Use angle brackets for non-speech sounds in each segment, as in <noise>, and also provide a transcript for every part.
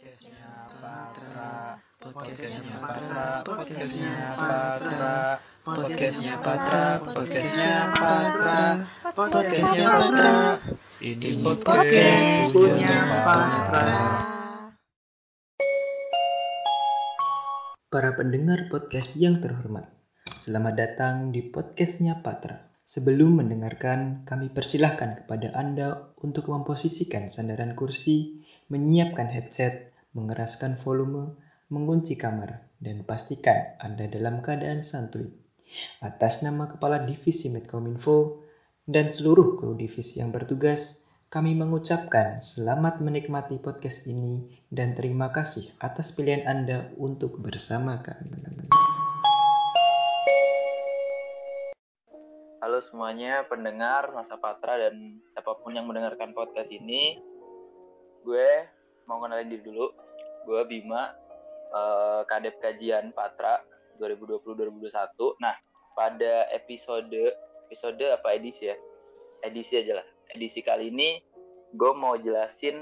Podcastnya Patra, podcastnya Patra, podcastnya Patra, podcastnya Patra, podcastnya Patra, podcastnya Patra. Ini podcast punya Patra. Para pendengar podcast yang terhormat, selamat datang di podcastnya Patra. Sebelum mendengarkan, kami persilahkan kepada Anda untuk memposisikan sandaran kursi, menyiapkan headset, mengeraskan volume, mengunci kamar, dan pastikan Anda dalam keadaan santuy. Atas nama Kepala Divisi Medcominfo dan seluruh kru divisi yang bertugas, kami mengucapkan selamat menikmati podcast ini dan terima kasih atas pilihan Anda untuk bersama kami. Halo semuanya pendengar Masa Patra dan siapa pun yang mendengarkan podcast ini. Gue mau kenalin diri dulu. Gue Bima, eh, Kadep Kajian Patra 2020-2021. Nah, pada episode episode apa edisi ya? Edisi aja lah. Edisi kali ini gue mau jelasin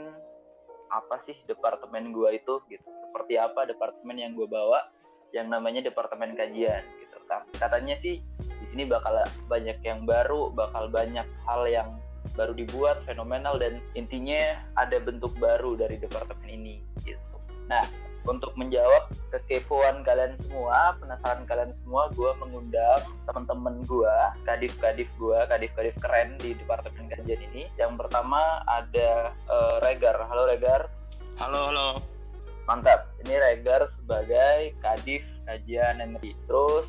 apa sih departemen gue itu gitu. Seperti apa departemen yang gue bawa yang namanya departemen kajian gitu. Katanya sih di sini bakal banyak yang baru, bakal banyak hal yang baru dibuat, fenomenal dan intinya ada bentuk baru dari departemen ini gitu. Nah, untuk menjawab kekepoan kalian semua, penasaran kalian semua, gue mengundang teman-teman gue, kadif-kadif gue, kadif-kadif keren di departemen kajian ini. Yang pertama ada uh, Regar. Halo Regar. Halo, halo. Mantap. Ini Regar sebagai kadif kajian energi. Terus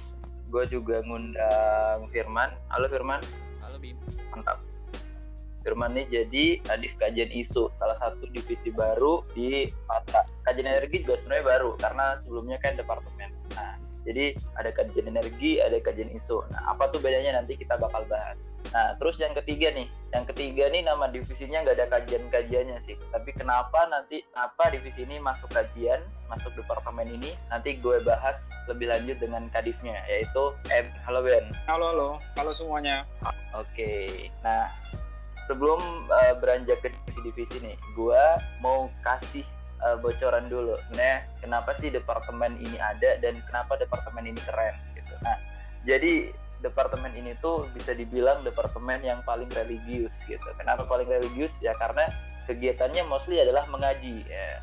gue juga ngundang Firman. Halo Firman. Halo Bim. Mantap. Firman ini jadi kadif kajian isu, salah satu divisi baru di Patra. Kajian energi juga sebenarnya baru karena sebelumnya kan departemen. Nah, jadi ada kajian energi, ada kajian isu. Nah, apa tuh bedanya nanti kita bakal bahas. Nah, terus yang ketiga nih, yang ketiga nih nama divisinya nggak ada kajian-kajiannya sih. Tapi kenapa nanti apa divisi ini masuk kajian, masuk departemen ini? Nanti gue bahas lebih lanjut dengan kadifnya, yaitu M. Halo Ben. Halo, halo. Halo semuanya. Oke. Nah, sebelum uh, beranjak ke divisi-divisi nih, gue mau kasih uh, bocoran dulu. Nah, kenapa sih departemen ini ada dan kenapa departemen ini keren gitu. Nah, jadi departemen ini tuh bisa dibilang departemen yang paling religius gitu. Kenapa paling religius? Ya karena kegiatannya mostly adalah mengaji ya.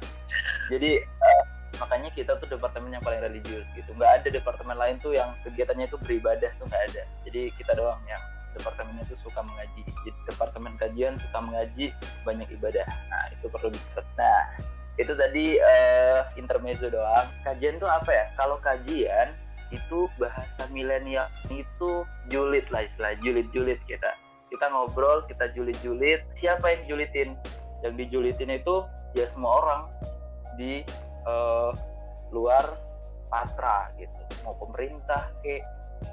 Jadi uh, makanya kita tuh departemen yang paling religius gitu. Nggak ada departemen lain tuh yang kegiatannya itu beribadah tuh nggak ada. Jadi kita doang yang departemennya itu suka mengaji. Jadi departemen kajian suka mengaji, banyak ibadah. Nah, itu perlu dicatat. Nah, itu tadi uh, intermezzo doang. Kajian tuh apa ya? Kalau kajian itu bahasa milenial itu julid lah istilah julid-julid kita. Kita ngobrol, kita julid-julid. Siapa yang julitin? Yang dijulitin itu ya semua orang di uh, luar patra gitu. Mau pemerintah ke,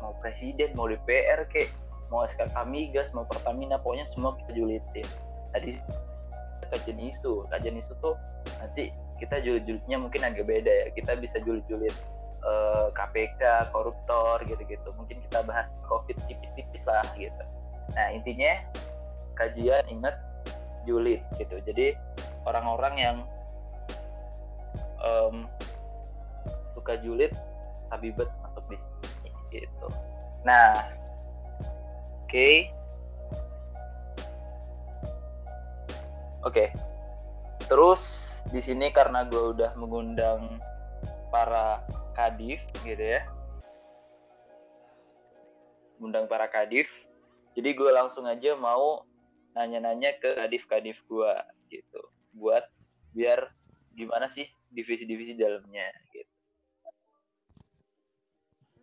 mau presiden, mau DPR ke, mau SKK Migas, mau Pertamina, pokoknya semua kita julitin. Tadi kajian isu, kajian isu tuh nanti kita julid-julidnya mungkin agak beda ya. Kita bisa julid-julid uh, KPK, koruptor gitu-gitu. Mungkin kita bahas COVID tipis-tipis lah gitu. Nah intinya kajian ingat julid gitu. Jadi orang-orang yang um, suka julid tabibet masuk di gitu. Nah. Okay. Oke. Okay. Terus di sini karena gue udah mengundang para kadif gitu ya. Mengundang para kadif. Jadi gue langsung aja mau nanya-nanya ke kadif-kadif gue gitu. Buat biar gimana sih divisi-divisi dalamnya gitu.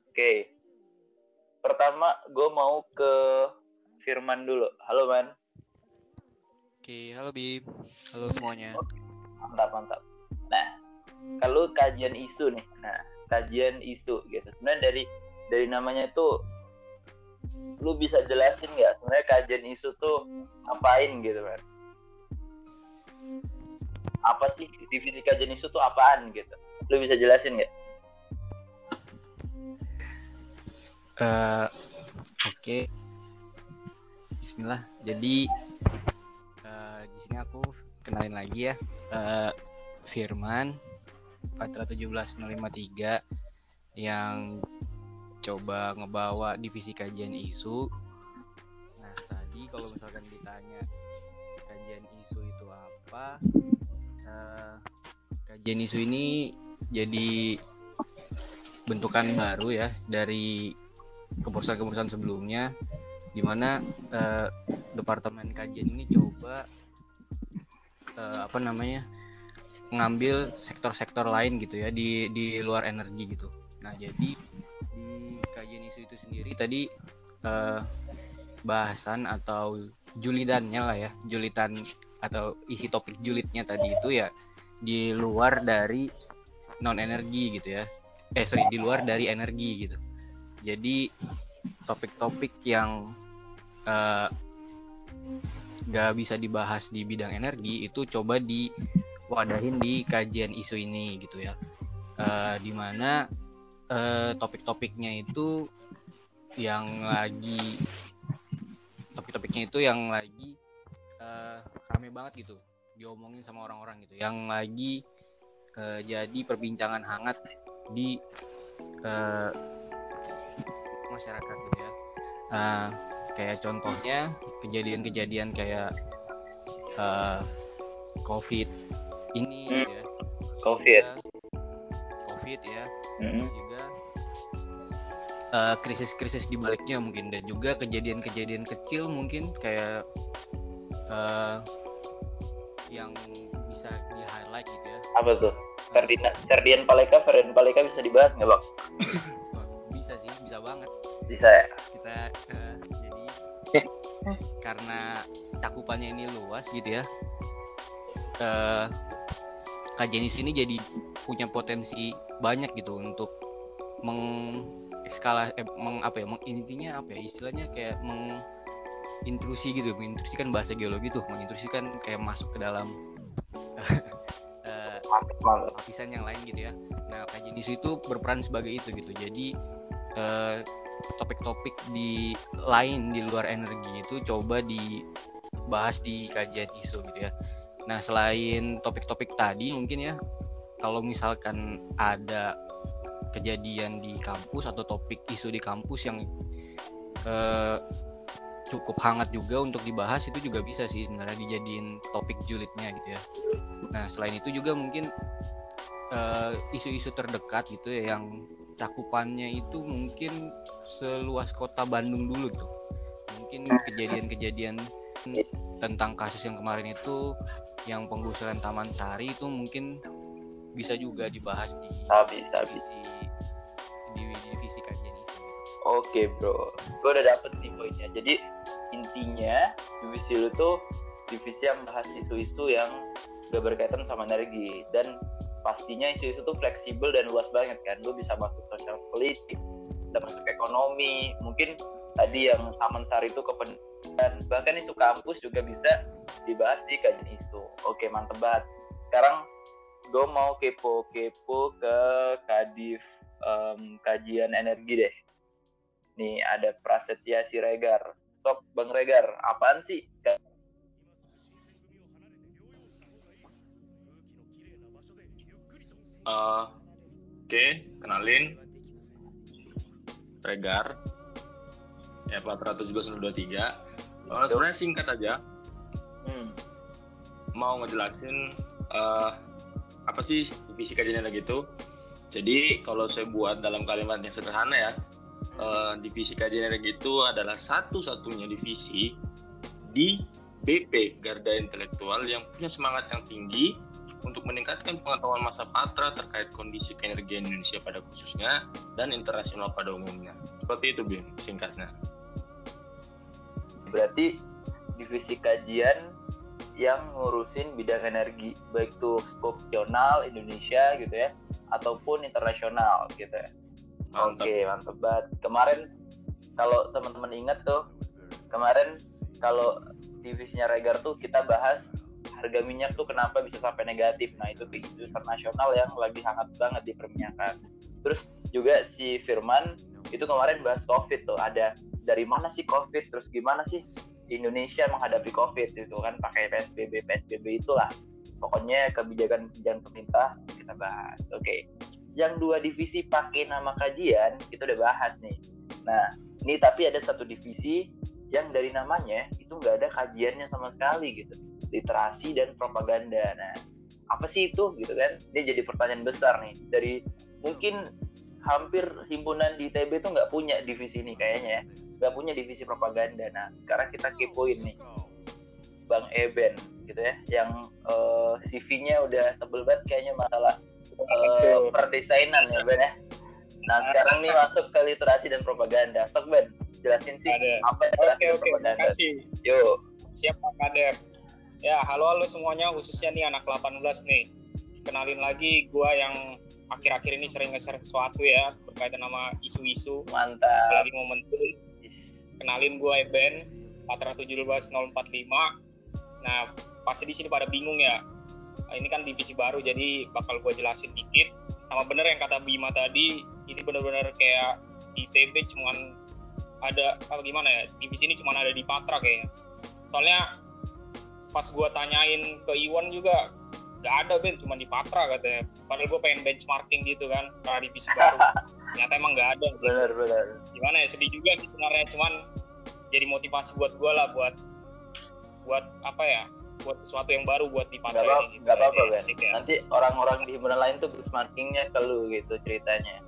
Oke. Okay pertama gue mau ke Firman dulu. Halo Man. Oke, halo Bim. Halo semuanya. Oke, mantap mantap. Nah, kalau kajian isu nih, nah kajian isu gitu. Sebenarnya dari dari namanya itu lu bisa jelasin nggak sebenarnya kajian isu tuh ngapain gitu kan? Apa sih divisi kajian isu tuh apaan gitu? Lu bisa jelasin nggak? Uh, Oke, okay. Bismillah. Jadi uh, di sini aku kenalin lagi ya. Uh, Firman Patra 17053 yang coba ngebawa divisi kajian isu. Nah, tadi kalau misalkan ditanya kajian isu itu apa? Uh, kajian isu ini jadi bentukan baru ya dari keputusan-keputusan sebelumnya di mana uh, departemen kajian ini coba uh, apa namanya ngambil sektor-sektor lain gitu ya di di luar energi gitu. Nah jadi di kajian isu itu sendiri tadi uh, bahasan atau julidannya lah ya julitan atau isi topik julidnya tadi itu ya di luar dari non energi gitu ya eh sorry di luar dari energi gitu jadi topik-topik yang uh, gak bisa dibahas di bidang energi itu coba diwadahin di kajian isu ini gitu ya. Uh, di mana uh, topik-topiknya itu yang lagi topik-topiknya itu yang lagi uh, rame banget gitu diomongin sama orang-orang gitu. Yang lagi uh, jadi perbincangan hangat di uh, masyarakat gitu ya. Uh, kayak contohnya kejadian-kejadian kayak uh, covid ini hmm. ya. Covid. Juga, covid ya. Hmm. juga uh, krisis-krisis di baliknya mungkin. Dan juga kejadian-kejadian kecil mungkin kayak uh, yang bisa di highlight gitu ya. Apa tuh? Ferdinand Ferdian Paleka Ferdian Paleka bisa dibahas nggak bang? Bisa sih bisa banget bisa ya? Kita uh, jadi karena cakupannya ini luas gitu ya uh, kajian di sini jadi punya potensi banyak gitu untuk meng skala eh, meng apa ya meng, intinya apa ya istilahnya kayak meng intrusi gitu mengintrusikan bahasa geologi tuh mengintrusikan kayak masuk ke dalam <laughs> uh, lapisan yang lain gitu ya. Nah kajian isu itu berperan sebagai itu gitu. Jadi uh, topik-topik di lain di luar energi itu coba dibahas di kajian isu gitu ya. Nah selain topik-topik tadi mungkin ya kalau misalkan ada kejadian di kampus atau topik isu di kampus yang eh, cukup hangat juga untuk dibahas itu juga bisa sih sebenarnya dijadiin topik julidnya gitu ya. Nah selain itu juga mungkin eh, isu-isu uh, terdekat gitu ya yang cakupannya itu mungkin seluas kota Bandung dulu tuh. Mungkin kejadian-kejadian tentang kasus yang kemarin itu yang penggusuran Taman Sari itu mungkin bisa juga dibahas di habis habis di divisi kajian itu. Oke bro, gue udah dapet nih poinnya. Jadi intinya divisi lu tuh divisi yang bahas isu-isu yang gak berkaitan sama energi. Dan pastinya isu-isu tuh fleksibel dan luas banget kan. Lu bisa masuk sosial politik, bisa masuk ekonomi mungkin tadi yang taman sari itu ke dan bahkan isu kampus juga bisa dibahas di kajian isu. Oke mantep banget. Sekarang gue mau kepo-kepo ke kadif um, kajian energi deh. Nih ada Prasetya Siregar. Stop Bang Regar apaan sih Uh, Oke, okay, kenalin. Regar. Ya Platra 72923 uh, sebenarnya singkat aja. Hmm. mau ngejelasin uh, apa sih divisi kajian energi itu jadi kalau saya buat dalam kalimat yang sederhana ya uh, divisi kajian energi itu adalah satu-satunya divisi di BP Garda Intelektual yang punya semangat yang tinggi untuk meningkatkan pengetahuan masa patra terkait kondisi keenergian Indonesia pada khususnya dan internasional pada umumnya. Seperti itu, Bim, singkatnya. Berarti divisi kajian yang ngurusin bidang energi, baik itu skop nasional Indonesia gitu ya, ataupun internasional gitu ya. Mantap. Oke, mantep banget. Kemarin kalau teman-teman ingat tuh, kemarin kalau divisinya Regar tuh kita bahas harga minyak tuh kenapa bisa sampai negatif? Nah itu ke isu internasional yang lagi hangat banget di perminyakan. Terus juga si Firman itu kemarin bahas covid tuh. Ada dari mana sih covid? Terus gimana sih Indonesia menghadapi covid itu kan? Pakai PSBB PSBB itulah. Pokoknya kebijakan-kebijakan pemerintah kita bahas. Oke. Okay. yang dua divisi pakai nama kajian kita udah bahas nih. Nah ini tapi ada satu divisi yang dari namanya itu nggak ada kajiannya sama sekali gitu. Literasi dan propaganda. Nah apa sih itu? Gitu kan? Ini jadi pertanyaan besar nih. Dari mungkin hampir himpunan di ITB itu nggak punya divisi ini kayaknya ya. Nggak punya divisi propaganda. Nah sekarang kita kepoin nih. Bang Eben gitu ya yang uh, eh, CV-nya udah tebel banget kayaknya masalah uh, perdesainan ya Ben ya. Nah sekarang nih masuk ke literasi dan propaganda. Sok Ben jelasin sih Ada. apa literasi dan propaganda yuk siap Pak Kadep ya halo halo semuanya khususnya nih anak 18 nih. Kenalin lagi gua yang akhir-akhir ini sering nge-share sesuatu ya berkaitan sama isu-isu. Mantap. Lagi momentum kenalin gue Eben 417045 nah pasti di sini pada bingung ya. Ini kan divisi baru jadi bakal gue jelasin dikit. Sama bener yang kata Bima tadi ini bener-bener kayak di ITB cuman ada apa gimana ya divisi ini cuman ada di Patra kayaknya. Soalnya pas gue tanyain ke Iwan juga nggak ada Ben cuma di Patra katanya. Padahal gue pengen benchmarking gitu kan karena divisi baru. Ternyata emang nggak ada. Benar benar. Gimana ya sedih juga sih sebenarnya cuman jadi motivasi buat gue lah buat buat apa ya buat sesuatu yang baru buat di Patra gak ini nggak apa-apa Ben. ya. nanti orang-orang di himpunan lain tuh benchmarkingnya ke lu gitu ceritanya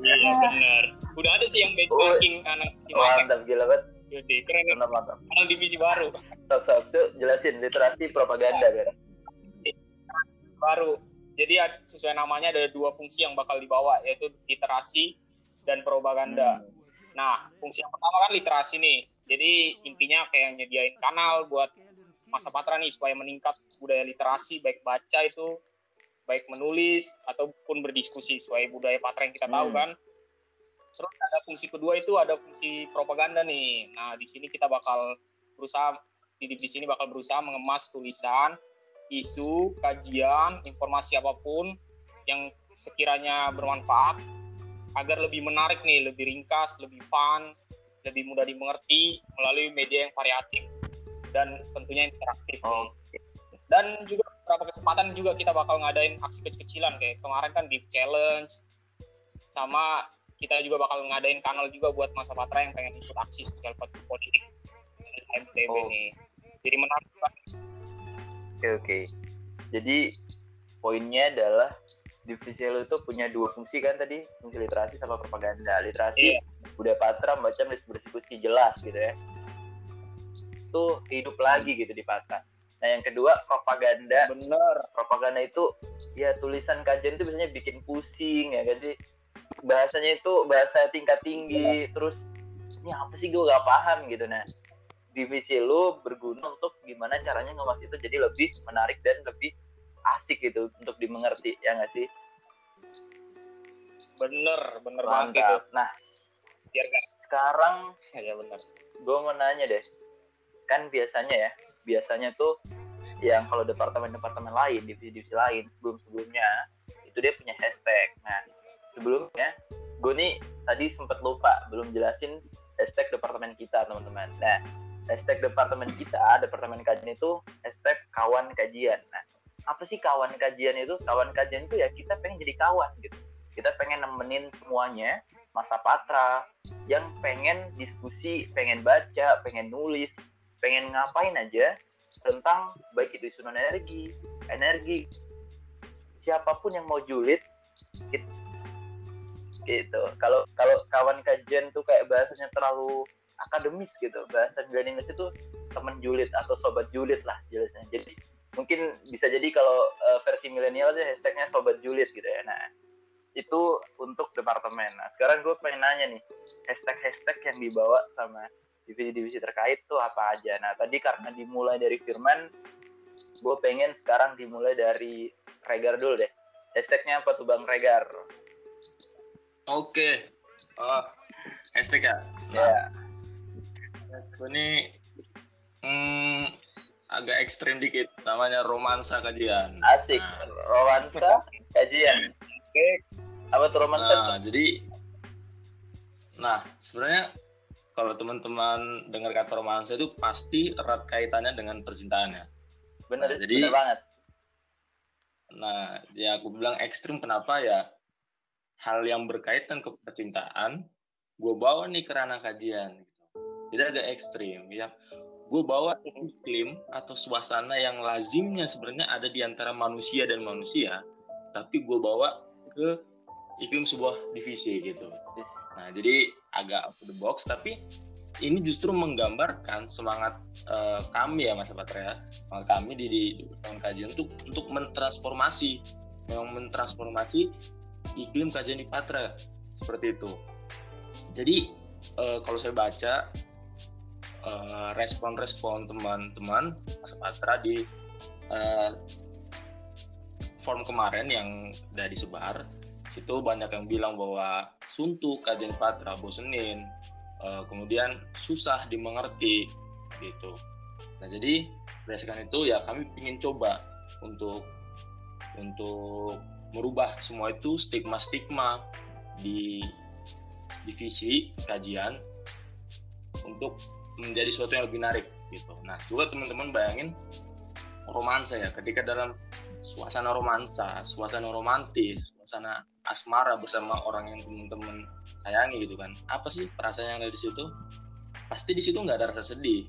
iya. benar. Udah ada sih yang benchmarking oh, anak di mantap gila banget. Jadi keren. Mantap mantap. Anak divisi baru. Sok sok tuh jelasin literasi propaganda Ben baru. Jadi sesuai namanya ada dua fungsi yang bakal dibawa yaitu literasi dan propaganda. Hmm. Nah, fungsi yang pertama kan literasi nih. Jadi intinya kayak nyediain kanal buat masa patra nih supaya meningkat budaya literasi baik baca itu baik menulis ataupun berdiskusi sesuai budaya patra yang kita hmm. tahu kan. Terus ada fungsi kedua itu ada fungsi propaganda nih. Nah, di sini kita bakal berusaha di, di sini bakal berusaha mengemas tulisan isu, kajian, informasi apa pun yang sekiranya bermanfaat agar lebih menarik nih, lebih ringkas, lebih fun, lebih mudah dimengerti melalui media yang variatif dan tentunya interaktif. Oh. Dan juga beberapa kesempatan juga kita bakal ngadain aksi kecil-kecilan kayak kemarin kan gift challenge sama kita juga bakal ngadain kanal juga buat masa patra yang pengen ikut aksi sosial politik MTB oh. ini. Jadi menarik Oke oke. Jadi poinnya adalah divisi lu itu punya dua fungsi kan tadi fungsi literasi sama propaganda literasi yeah. budaya patra baca bersikusi jelas gitu ya itu hidup lagi gitu di patra nah yang kedua propaganda. Bener. Propaganda itu ya tulisan kajian itu biasanya bikin pusing ya kan sih? Bahasanya itu bahasa tingkat tinggi yeah. terus ini apa sih? Gue gak paham gitu. Nah divisi lu berguna untuk gimana caranya ngemas itu jadi lebih menarik dan lebih asik gitu untuk dimengerti ya nggak sih? Bener bener Mantap. banget itu nah biar gak sekarang <laughs> ya bener. gue mau nanya deh. Kan biasanya ya biasanya tuh yang kalau departemen-departemen lain divisi-divisi lain sebelum-sebelumnya itu dia punya hashtag. Nah sebelumnya gue nih tadi sempat lupa belum jelasin hashtag departemen kita teman-teman. Nah hashtag departemen kita departemen kajian itu hashtag kawan kajian. Nah apa sih kawan kajian itu? Kawan kajian itu ya kita pengen jadi kawan gitu. Kita pengen nemenin semuanya masa patra yang pengen diskusi pengen baca pengen nulis pengen ngapain aja tentang baik itu isu energi energi siapa pun yang mau julid gitu gitu. Kalau kalau kawan kajian tuh kayak bahasanya terlalu akademis gitu bahasa Inggris itu teman julid atau sobat julid lah jelasnya. Jadi mungkin bisa jadi kalau uh, versi milenial aja hashtagnya sobat julid gitu ya. Nah itu untuk departemen. Nah sekarang gue pengen nanya nih hashtag hashtag yang dibawa sama divisi-divisi terkait tuh apa aja. Nah tadi karena dimulai dari Firman gue pengen sekarang dimulai dari Regar dulu deh. Hashtagnya apa tuh Bang Regar? Oke. Oh hashtag ya? Ya. Ini hmm, agak ekstrim dikit. Namanya romansa kajian. Asik. Nah. romansa kajian. <laughs> Apa tuh romansa? Nah jadi nah sebenarnya kalau teman-teman dengar kata romansa itu pasti erat kaitannya dengan percintaan ya benar nah, jadi bener banget Nah, ya aku bilang ekstrim kenapa ya? Hal yang berkaitan ke percintaan, gue bawa nih ke ranah kajian. Gitu. Jadi agak ekstrim ya. Gue bawa iklim atau suasana yang lazimnya sebenarnya ada di antara manusia dan manusia, tapi gue bawa ke iklim sebuah divisi gitu. Nah, jadi agak out of the box, tapi ini justru menggambarkan semangat uh, kami ya Mas Patra ya, semangat kami di, di, kajian untuk untuk mentransformasi, memang mentransformasi iklim kajian di Patra seperti itu. Jadi uh, kalau saya baca uh, respon-respon teman-teman Mas Patra di uh, form kemarin yang udah disebar itu banyak yang bilang bahwa suntuk kajian patra bosenin uh, kemudian susah dimengerti gitu. Nah jadi berdasarkan itu ya kami ingin coba untuk untuk merubah semua itu stigma-stigma di divisi kajian untuk menjadi sesuatu yang lebih menarik gitu. Nah, juga teman-teman bayangin romansa ya, ketika dalam suasana romansa, suasana romantis, suasana asmara bersama orang yang teman-teman sayangi gitu kan. Apa sih perasaan yang ada di situ? Pasti di situ nggak ada rasa sedih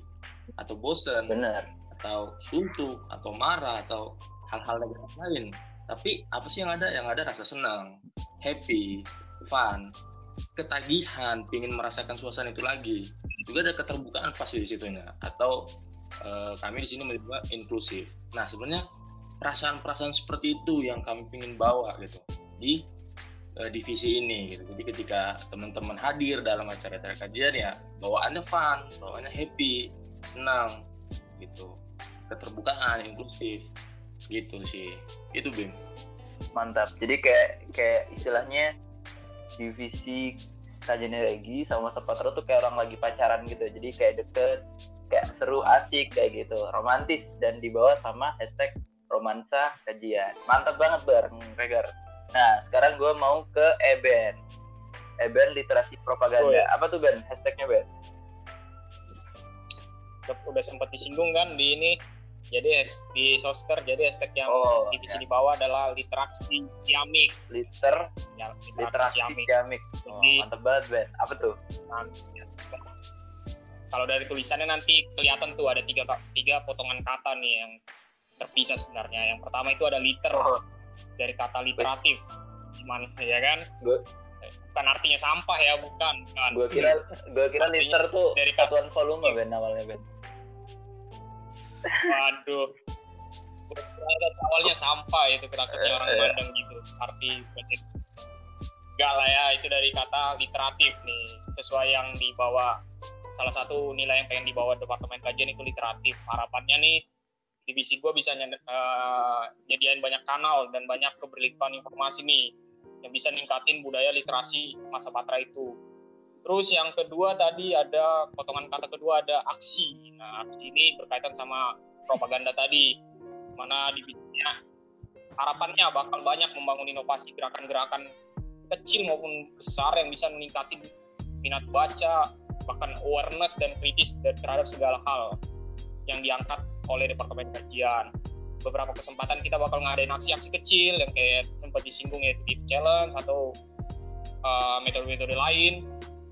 atau bosan benar. atau suntuk atau marah atau hal-hal negatif lain. Tapi apa sih yang ada? Yang ada rasa senang happy fun ketagihan ingin merasakan suasana itu lagi. Juga ada keterbukaan pasti di situnya atau e, kami di sini menyebut inklusif. Nah sebenarnya perasaan-perasaan seperti itu yang kami ingin bawa gitu di uh, divisi ini gitu. Jadi ketika teman-teman hadir dalam acara-acara kajian ya bawaannya fun, bawaannya happy, senang gitu. Keterbukaan, inklusif gitu sih. Itu Bim. Mantap. Jadi kayak kayak istilahnya divisi kajian lagi sama Sepatra tuh kayak orang lagi pacaran gitu. Jadi kayak deket, kayak seru, asik kayak gitu, romantis dan dibawa sama hashtag romansa kajian. Mantap banget bareng Regar. Nah, sekarang gue mau ke Eben. Eben literasi propaganda. Oh, iya. Apa tuh Ben? Hashtagnya Ben? Udah, udah sempat disinggung kan di ini. Jadi di Sosker, jadi hashtag yang oh, divisi ya. di bawah adalah literasi ciamik. Liter, ya, literasi, literasi ciamik. ciamik. Oh, jadi, mantep banget Ben. Apa tuh? kalau dari tulisannya nanti kelihatan tuh ada tiga tiga potongan kata nih yang terpisah sebenarnya. Yang pertama itu ada liter. Oh dari kata literatif gimana ya kan? Gue bukan artinya sampah ya bukan kan gue kira gue kira liter tuh dari satuan volume ben awalnya ben. Waduh. Awalnya sampah itu takutnya orang eh, Bandung gitu. Arti enggak lah ya itu dari kata literatif nih. Sesuai yang dibawa salah satu nilai yang pengen dibawa departemen kajian itu literatif. Harapannya nih divisi gue bisa uh, banyak kanal dan banyak keberlimpahan informasi nih yang bisa ningkatin budaya literasi masa patra itu. Terus yang kedua tadi ada potongan kata kedua ada aksi. Nah aksi ini berkaitan sama propaganda tadi, mana divisinya harapannya bakal banyak membangun inovasi gerakan-gerakan kecil maupun besar yang bisa meningkatin minat baca, bahkan awareness dan kritis terhadap segala hal yang diangkat oleh Departemen Kajian. Beberapa kesempatan kita bakal ngadain aksi-aksi kecil yang kayak sempat disinggung yaitu di challenge atau uh, metode-metode lain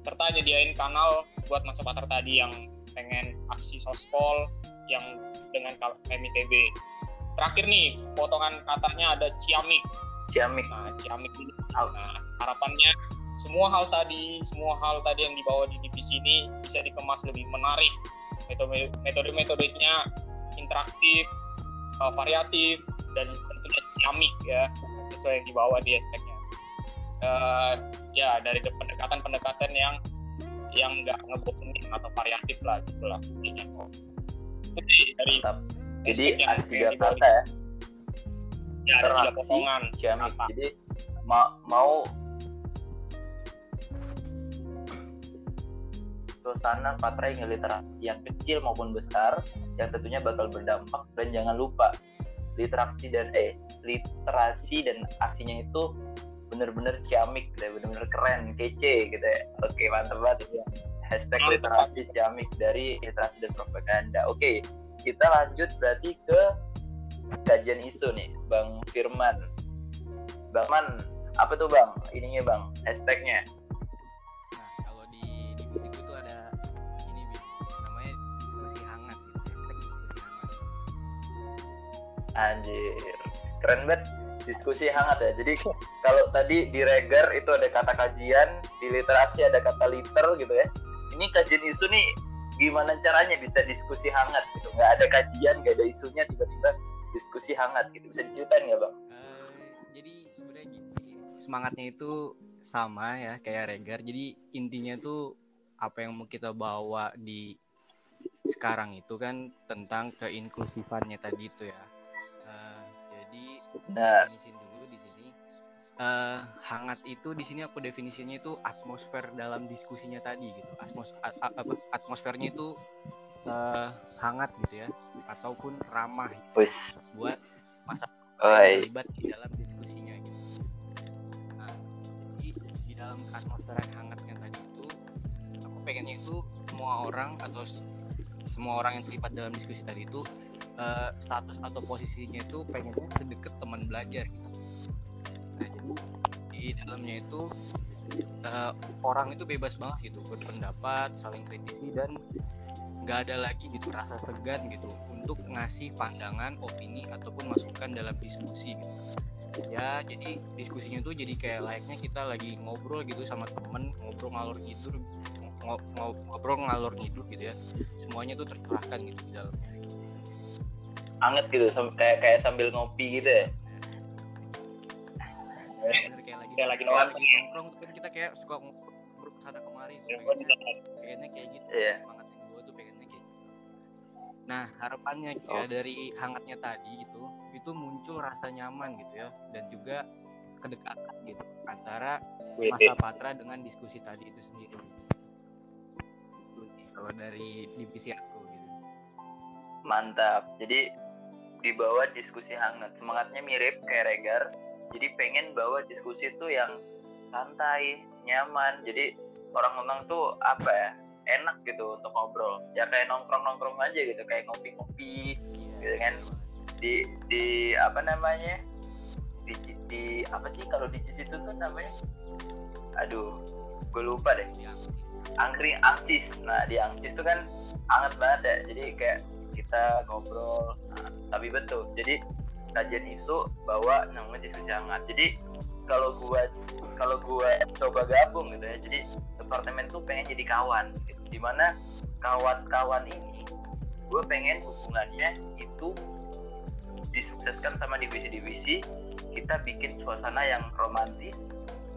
serta nyediain kanal buat masa patar tadi yang pengen aksi sospol yang dengan MITB. Terakhir nih, potongan katanya ada ciamik. Ciamik. Nah, ciamik ini. Nah, harapannya semua hal tadi, semua hal tadi yang dibawa di divisi ini bisa dikemas lebih menarik. Metode-metodenya interaktif, uh, variatif, dan tentunya ciamik ya sesuai yang dibawa di hashtagnya. Uh, ya dari pendekatan-pendekatan yang yang nggak ngebosenin atau variatif lah gitulah intinya. Jadi dari jadi ada tiga kata ya. Ya ada tiga potongan. Jadi ma mau suasana patra yang literasi yang kecil maupun besar yang tentunya bakal berdampak dan jangan lupa literasi dan eh literasi dan aksinya itu bener-bener ciamik gitu ya, bener-bener keren, kece gitu ya. Oke, mantap banget ya. Hashtag literasi ciamik dari literasi dan propaganda. Oke, kita lanjut berarti ke kajian isu nih Bang Firman Bang Man apa tuh Bang ininya Bang hashtagnya anjir. Keren banget. Diskusi hangat ya. Jadi kalau tadi di reger itu ada kata kajian di literasi ada kata liter gitu ya. Ini kajian isu nih gimana caranya bisa diskusi hangat gitu? Nggak ada kajian nggak ada isunya tiba-tiba diskusi hangat gitu. Bisa diceritain nggak bang? Uh, jadi sebenarnya gini semangatnya itu sama ya kayak regar jadi intinya tuh apa yang mau kita bawa di sekarang itu kan tentang keinklusifannya tadi itu ya nah. definisin dulu di sini. Uh, hangat itu di sini aku definisinya itu atmosfer dalam diskusinya tadi gitu. Atmos at, apa atmosfernya itu uh, hangat gitu ya ataupun ramah gitu, buat masa terlibat di dalam diskusinya gitu. Nah, jadi di dalam atmosfer yang hangatnya tadi itu aku pengennya itu semua orang atau semua orang yang terlibat dalam diskusi tadi itu uh, status atau posisinya itu pengennya sedekat teman belajar gitu. Nah, jadi di dalamnya itu uh, orang itu bebas banget gitu berpendapat, saling kritisi dan nggak ada lagi gitu rasa segan gitu untuk ngasih pandangan, opini ataupun masukan dalam diskusi gitu. Ya, jadi diskusinya tuh jadi kayak layaknya kita lagi ngobrol gitu sama temen, ngobrol ngalor gitu ngobrol ngalor ngidul gitu ya. Semuanya tuh tercerahkan gitu di dalamnya. Anget gitu, kayak kayak sambil ngopi gitu ya. kayak lagi kayak lagi nongkrong kan kita kayak suka ngobrol ke sana kemari, ya, kayaknya kayak gitu. Yeah Nah harapannya gitu ya dari hangatnya tadi gitu itu muncul rasa nyaman gitu ya dan juga kedekatan gitu antara masa patra dengan diskusi tadi itu sendiri. Kalau dari divisi aku gitu. Mantap. Jadi dibawa diskusi hangat. Semangatnya mirip kayak Regar. Jadi pengen bawa diskusi itu yang santai, nyaman. Jadi orang-orang tuh apa ya? enak gitu untuk ngobrol ya kayak nongkrong nongkrong aja gitu kayak ngopi ngopi gitu kan di di apa namanya di, di apa sih kalau di situ tuh namanya aduh gue lupa deh angkring angcis nah di angcis tuh kan hangat banget ya jadi kayak kita ngobrol. Nah, tapi betul. Jadi kajian isu bawa namanya hangat jadi kalau gua kalau gua coba gabung gitu ya jadi departemen tuh pengen jadi kawan gitu. di mana kawan-kawan ini gue pengen hubungannya itu disukseskan sama divisi-divisi kita bikin suasana yang romantis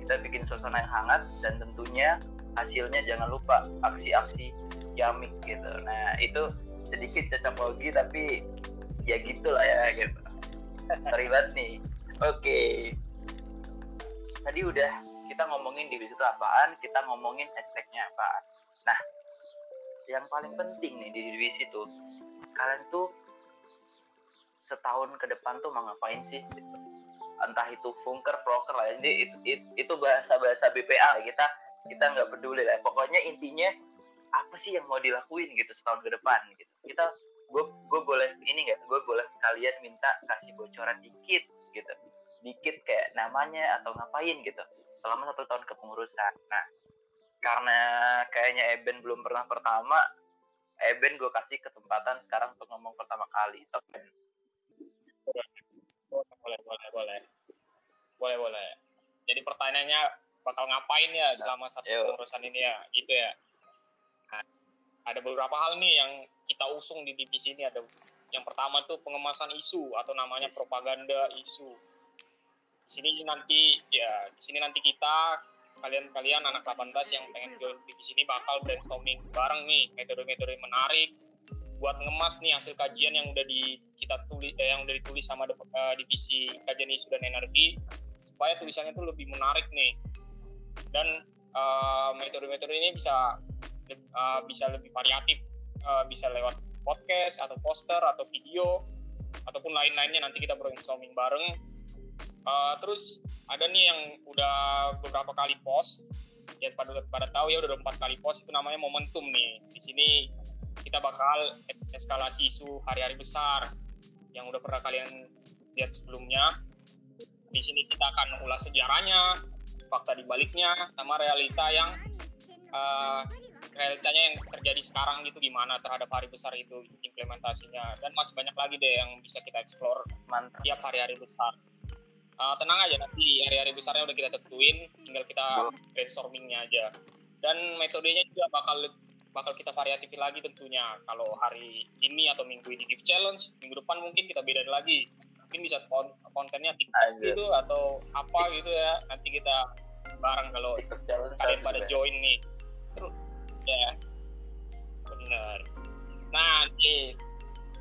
kita bikin suasana yang hangat dan tentunya hasilnya jangan lupa aksi-aksi yamik gitu. Nah itu sedikit cocokologi tapi ya gitulah ya gitu <laughs> terlibat nih oke okay tadi udah kita ngomongin divisi itu apaan, kita ngomongin hashtagnya apaan. Nah, yang paling penting nih di divisi itu, kalian tuh setahun ke depan tuh mau ngapain sih? Entah itu funker, proker lah, ini itu, itu, itu bahasa-bahasa BPA kita kita nggak peduli lah. Pokoknya intinya apa sih yang mau dilakuin gitu setahun ke depan gitu. Kita gue gue boleh ini nggak? Gue boleh kalian minta kasih bocoran dikit gitu dikit kayak namanya atau ngapain gitu selama satu tahun kepengurusan. Nah, karena kayaknya Eben belum pernah pertama, Eben gue kasih kesempatan sekarang untuk ngomong pertama kali. So, ben. Boleh, boleh, boleh, boleh, boleh, boleh. Jadi pertanyaannya bakal ngapain ya nah, selama satu Yo. pengurusan ini ya, gitu ya. Nah, ada beberapa hal nih yang kita usung di divisi ini ada. Yang pertama tuh pengemasan isu atau namanya propaganda isu. Di sini nanti ya di sini nanti kita kalian-kalian anak 18 yang pengen join di sini bakal brainstorming bareng nih metode-metode menarik buat ngemas nih hasil kajian yang udah di kita tulis eh, yang udah ditulis sama uh, divisi kajian isu dan energi supaya tulisannya tuh lebih menarik nih. Dan metode metode-metode ini bisa uh, bisa lebih variatif uh, bisa lewat podcast atau poster atau video ataupun lain-lainnya nanti kita brainstorming bareng Uh, terus ada nih yang udah beberapa kali post, ya pada pada tahu ya udah empat kali post itu namanya momentum nih. Di sini kita bakal eskalasi isu hari-hari besar yang udah pernah kalian lihat sebelumnya. Di sini kita akan ulas sejarahnya, fakta di baliknya, sama realita yang uh, realitanya yang terjadi sekarang gitu gimana terhadap hari besar itu implementasinya dan masih banyak lagi deh yang bisa kita explore Mantap. tiap hari-hari besar. Uh, tenang aja nanti hari-hari besarnya udah kita tentuin, tinggal kita brainstormingnya aja. Dan metodenya juga bakal bakal kita variatifin lagi tentunya. Kalau hari ini atau minggu ini give challenge, minggu depan mungkin kita bedain lagi. Mungkin bisa kontennya TikTok gitu atau apa gitu ya. Nanti kita bareng kalau kalian pada join nih. Ya benar. Nah, ini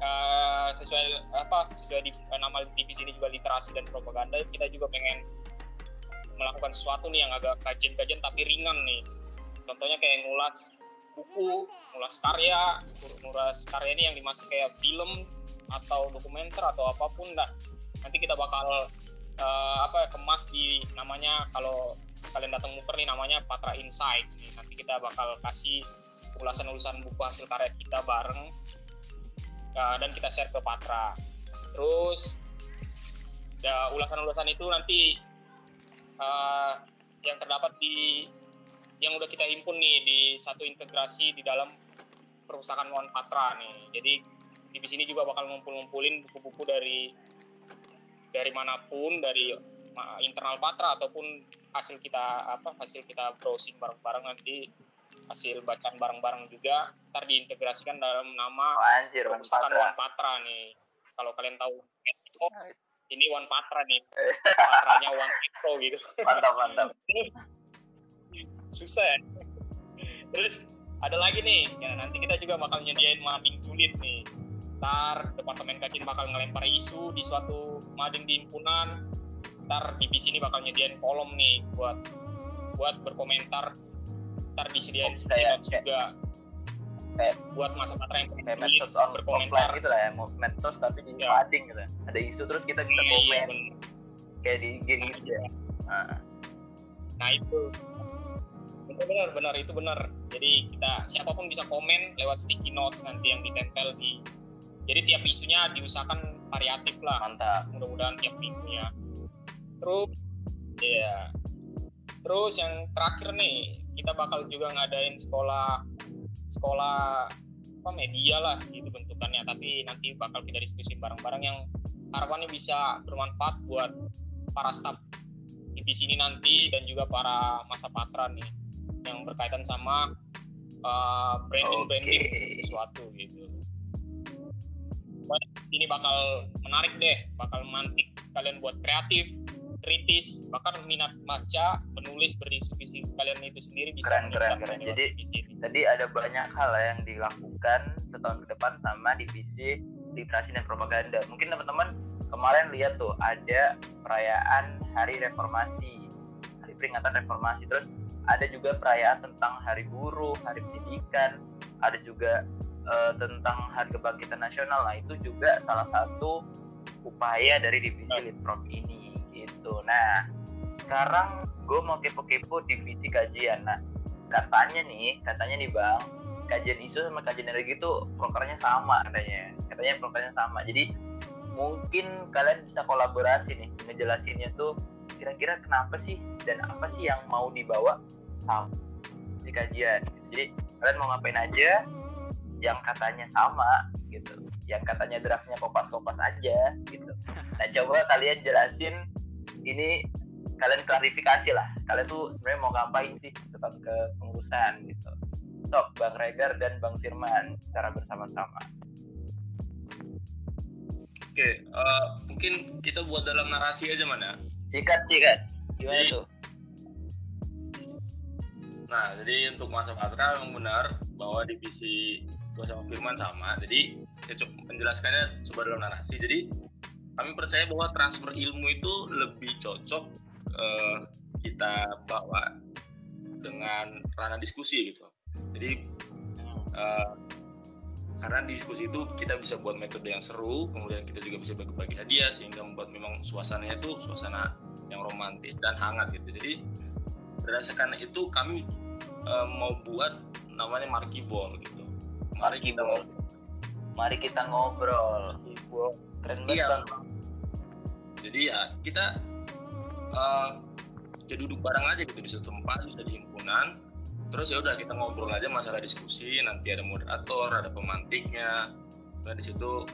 uh, sesuai apa sesuai di, uh, nama divisi ini juga literasi dan propaganda kita juga pengen melakukan sesuatu nih yang agak kajian-kajian tapi ringan nih contohnya kayak ngulas buku, nulis karya, nulis karya ini yang dimaksud kayak film atau dokumenter atau apa pun dah. Nanti kita bakal uh, apa kemas di namanya kalau kalian datang muker nih namanya Patra Insight. Nanti kita bakal kasih ulasan-ulasan buku hasil karya kita bareng uh, dan kita share ke Patra. Terus ya ulasan-ulasan itu nanti uh, yang terdapat di yang udah kita himpun nih di satu integrasi di dalam perpustakaan Wan Patra nih. Jadi di sini juga bakal ngumpul-ngumpulin buku-buku dari dari mana pun dari internal Patra ataupun hasil kita apa hasil kita browsing bareng-bareng nanti hasil bacaan bareng-bareng juga ntar diintegrasikan dalam nama oh, anjir, perpustakaan Wan Patra nih. Kalau kalian tahu oh, ini Wan Patra nih, <laughs> Patranya Wan Petro gitu. Mantap mantap. <laughs> susah ya. Terus ada lagi nih. Ya nanti kita juga bakal nyediain mading julid nih. Ntar departemen kajian bakal ngelempar isu di suatu mading di himpunan ntar di sini bakal nyediain kolom nih buat buat berkomentar. Ntar disediain oh, kayak, juga. kayak buat masa patra yang kayak medsos on berkomentar. gitu lah ya medsos tapi di ya. gitu. Ada isu terus kita bisa iya, komen. iya, kayak di IG gitu ya. nah. nah itu. Benar benar itu benar jadi kita siapa pun bisa komen lewat sticky notes nanti yang ditempel di jadi tiap isunya diusahakan variatif lah. Mantap. Mudah-mudahan tiap minggunya terus ya yeah. terus yang terakhir nih kita bakal juga ngadain sekolah sekolah apa media lah gitu bentukannya tapi nanti bakal kita diskusi bareng-bareng yang harapannya bisa bermanfaat buat para staff di sini nanti dan juga para masa patron nih yang berkaitan sama uh, branding branding okay. sesuatu gitu ini bakal menarik deh bakal mantik kalian buat kreatif kritis bahkan minat baca menulis berdiskusi kalian itu sendiri bisa keren keren keren. jadi tadi ada banyak hal yang dilakukan setahun ke depan sama divisi literasi dan propaganda. Mungkin teman-teman kemarin lihat tuh ada perayaan hari reformasi hari peringatan reformasi. Terus ada juga perayaan tentang Hari Buruh, Hari Pendidikan, ada juga uh, tentang Hari Kebangkitan Nasional. Nah itu juga salah satu upaya dari divisi Litprop ini gitu. Nah sekarang gue mau kepo-kepo divisi kajian. Nah katanya nih, katanya nih bang, kajian isu sama kajian energi itu prokernya sama katanya. Katanya prokernya sama. Jadi mungkin kalian bisa kolaborasi nih ngejelasinnya tuh kira-kira kenapa sih dan apa sih yang mau dibawa sama di kajian jadi kalian mau ngapain aja yang katanya sama gitu yang katanya draftnya kopas-kopas aja gitu nah coba kalian jelasin ini kalian klarifikasi lah. Kalian tuh sebenarnya mau ngapain sih tentang ke pengurusan gitu. Sok bang Regar dan bang Firman secara bersama-sama. Oke uh, mungkin kita buat dalam narasi aja mana sikat sikat. Gimana Jadi, tuh? Nah jadi untuk masa patra memang benar bahwa divisi gue sama Firman sama. Jadi saya coba menjelaskannya coba dalam narasi. Jadi kami percaya bahwa transfer ilmu itu lebih cocok uh, kita bawa dengan ranah diskusi gitu. Jadi uh, karena diskusi itu kita bisa buat metode yang seru kemudian kita juga bisa bagi-bagi hadiah sehingga membuat memang suasananya itu suasana yang romantis dan hangat gitu. Jadi berdasarkan itu kami uh, mau buat namanya Marki Ball gitu. Mari kita ngobrol. Mari kita ngobrol keren banget Iya. bang. Jadi ya kita ya duduk bareng aja gitu di satu tempat bisa di himpunan. Terus ya udah kita ngobrol aja masalah diskusi nanti ada moderator ada pemantiknya. Nah di situ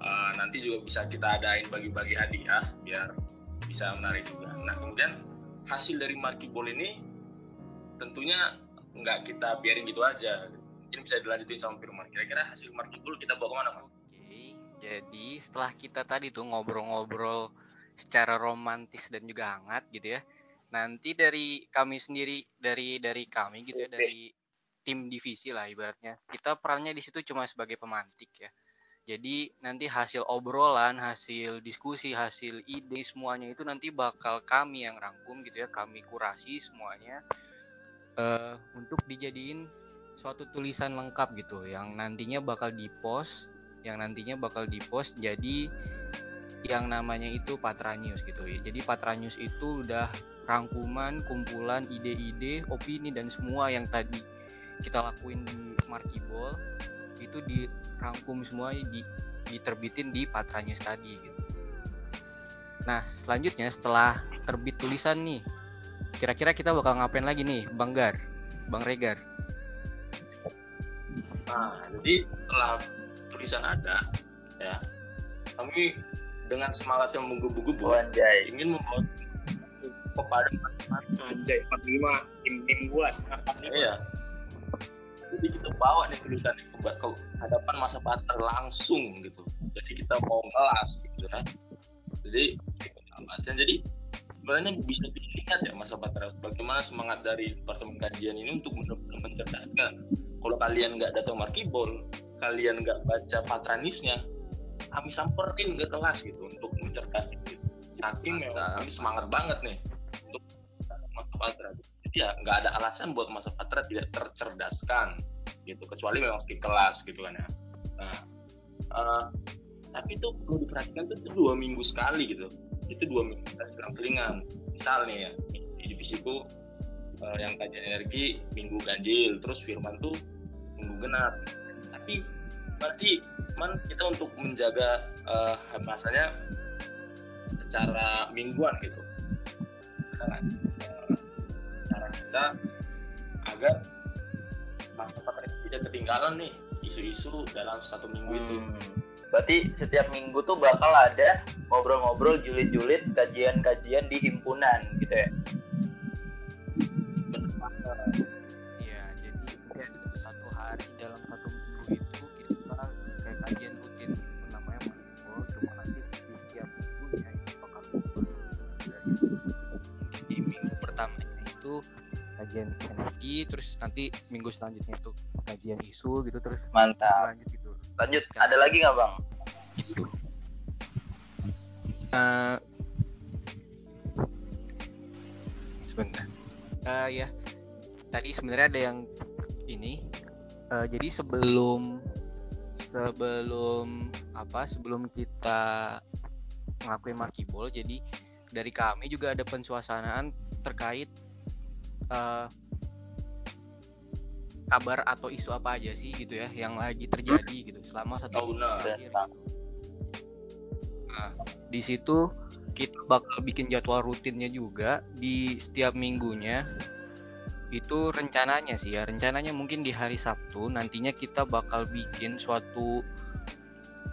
eh, nanti juga bisa kita adain bagi-bagi hadiah biar bisa menarik juga. Nah kemudian hasil dari marquee ball ini tentunya nggak kita biarin gitu aja. Mungkin bisa dilanjutin sama Firman. Kira-kira hasil marquee ball kita bawa ke mana Mas? Jadi setelah kita tadi tuh ngobrol-ngobrol secara romantis dan juga hangat gitu ya. Nanti dari kami sendiri dari dari kami gitu ya dari tim divisi lah ibaratnya. Kita perannya di situ cuma sebagai pemantik ya. Jadi nanti hasil obrolan, hasil diskusi, hasil ide semuanya itu nanti bakal kami yang rangkum gitu ya, kami kurasi semuanya eh untuk dijadiin suatu tulisan lengkap gitu yang nantinya bakal dipost yang nantinya bakal dipost jadi yang namanya itu Patra News gitu ya. Jadi Patra News itu udah rangkuman, kumpulan ide-ide, opini dan semua yang tadi kita lakuin di Markibol itu dirangkum semua di diterbitin di Patra News tadi gitu. Nah, selanjutnya setelah terbit tulisan nih, kira-kira kita bakal ngapain lagi nih, Bang Gar, Bang Regar? Nah, jadi setelah tulisan ada, ya, kami dengan semangat yang menggebu-gebu ingin membawa kepada Anjay 45 tim tim gua sekarang 45. Iya. Jadi kita bawa nih tulisannya ke, ke hadapan masa partner langsung gitu. Jadi kita mau ngelas gitu ya. Jadi. Dan jadi sebenarnya bisa dilihat ya masa partner bagaimana semangat dari departemen kajian ini untuk benar-benar mencerdaskan. Kalau kalian nggak datang markibol, kalian nggak baca patranisnya, kami samperin ke kelas gitu untuk mencerdaskan gitu. Saking memang kami semangat banget nih untuk masa patra. Jadi ya nggak ada alasan buat masa patra tidak tercerdaskan gitu kecuali memang di kelas gitu kan ya. Nah, eh, tapi itu perlu diperhatikan tuh itu dua minggu sekali gitu. Itu dua minggu sekali selang-selingan. Misal nih ya di divisiku eh, yang kajian energi minggu ganjil, terus Firman tuh minggu genap. Masih cuman kita untuk menjaga eh, masanya secara mingguan gitu cara kita agar masyarakat tidak ketinggalan nih isu-isu dalam satu minggu itu Hmm. Berarti setiap minggu tuh bakal ada ngobrol-ngobrol julid-julid kajian-kajian di himpunan gitu ya. Kajian energi, terus nanti minggu selanjutnya itu kajian isu gitu terus Mantap. lanjut gitu. Lanjut, ada lagi nggak bang? Gitu. Eh, sebentar. Eh ya, tadi sebenarnya ada yang ini. eh, jadi sebelum sebelum apa? Sebelum kita ngelakuin markibol, jadi dari kami juga ada pensuasanaan terkait eh, kabar atau isu apa aja sih gitu ya yang lagi terjadi gitu selama satu Oh, minggu benar. terakhir gitu. Nah, di situ kita bakal bikin jadwal rutinnya juga di setiap minggunya. Itu rencananya sih ya, rencananya mungkin di hari Sabtu nantinya kita bakal bikin suatu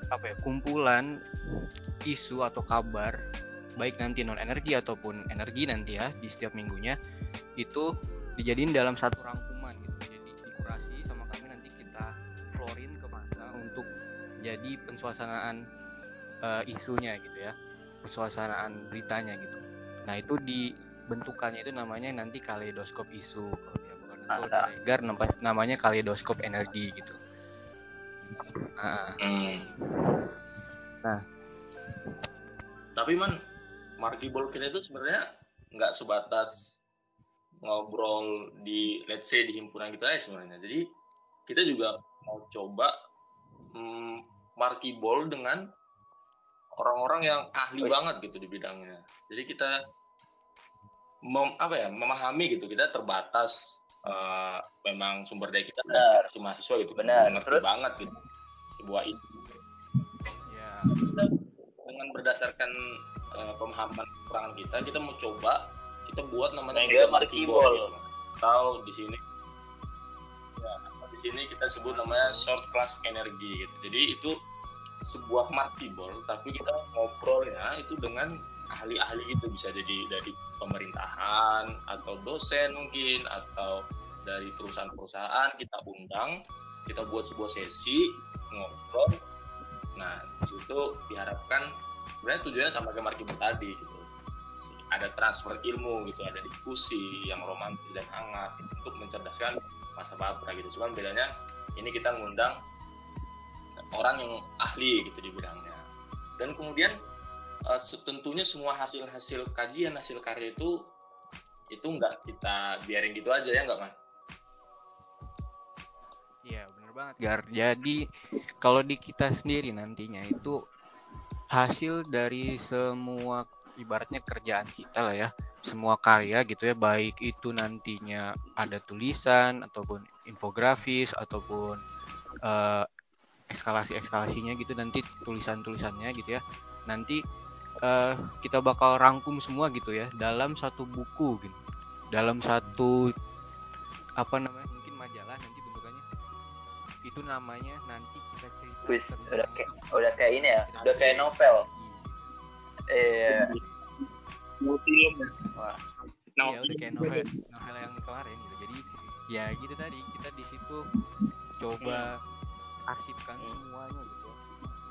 apa ya, kumpulan isu atau kabar baik nanti non energi ataupun energi nanti ya di setiap minggunya itu dijadiin dalam satu rangkuman gitu. Jadi dikurasi sama kami nanti kita florin ke masa untuk jadi pensuasanaan eh, isunya gitu ya pensuasanaan beritanya gitu nah itu dibentukannya itu namanya nanti kaleidoskop isu kalau dia bukan di Regar nampa- namanya kaleidoskop energi gitu nah. Nah. tapi man markibol kita itu sebenarnya nggak sebatas ngobrol di let's say di himpunan kita aja sebenarnya jadi kita juga mau coba hmm, markibol dengan orang-orang yang ahli Wih. banget gitu di bidangnya jadi kita mem, apa ya memahami gitu kita terbatas eh, memang sumber daya kita Benar. cuma mahasiswa gitu Benar. Terus? banget gitu sebuah isu ya kita berdasarkan uh, pemahaman kekurangan kita kita mau coba kita buat namanya mega marquee ball gitu. atau di sini. Ya di sini kita sebut namanya short class energi gitu. Jadi itu sebuah ball tapi kita ngobrolnya itu dengan ahli-ahli gitu. Bisa jadi dari pemerintahan atau dosen mungkin atau dari perusahaan-perusahaan. Kita undang kita buat sebuah sesi ngobrol. Nah di situ diharapkan sebenarnya tujuannya sama kayak Markibu tadi gitu. Ada transfer ilmu gitu. Ada diskusi yang romantis dan hangat untuk mencerdaskan masa patra gitu. Cuman bedanya ini kita ngundang orang yang ahli gitu di bidangnya. Dan kemudian uh, tentunya semua hasil-hasil kajian hasil karya itu itu nggak kita biarin gitu aja ya nggak kan Iya bener banget. Gar. Jadi kalau di kita sendiri nantinya itu hasil dari semua ibaratnya kerjaan kita lah ya semua karya gitu ya baik itu nantinya ada tulisan ataupun infografis ataupun uh, eskalasi eskalasinya gitu nanti tulisan tulisannya gitu ya. Nanti uh, kita bakal rangkum semua gitu ya dalam satu buku gitu. Dalam satu apa namanya itu namanya nanti kita cerita Wis, udah kayak udah kayak ini ya? udah kayak novel? Eh film Wah. Nah, ya udah kayak novel novel yang kemarin gitu. Jadi ya gitu tadi. Kita di situ coba hmm. arsipkan hmm. semuanya gitu ya.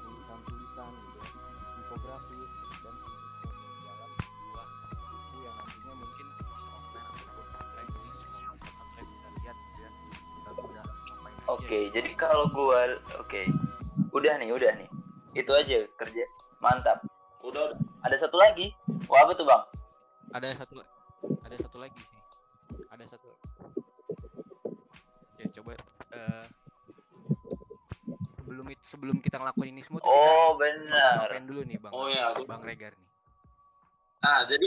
Tulisan-tulisan gitu ya. Infografis oke okay, jadi kalau gua oke. Okay. udah nih udah nih. Itu aja kerja mantap. Udah, udah. ada satu lagi? Wah apa tuh bang? Ada satu ada satu lagi sih. Ada satu. Ya coba uh, sebelum itu sebelum kita ngelakuin ini semua oh benar. dulu nih bang? Oh ya bang Regar nih. Nah jadi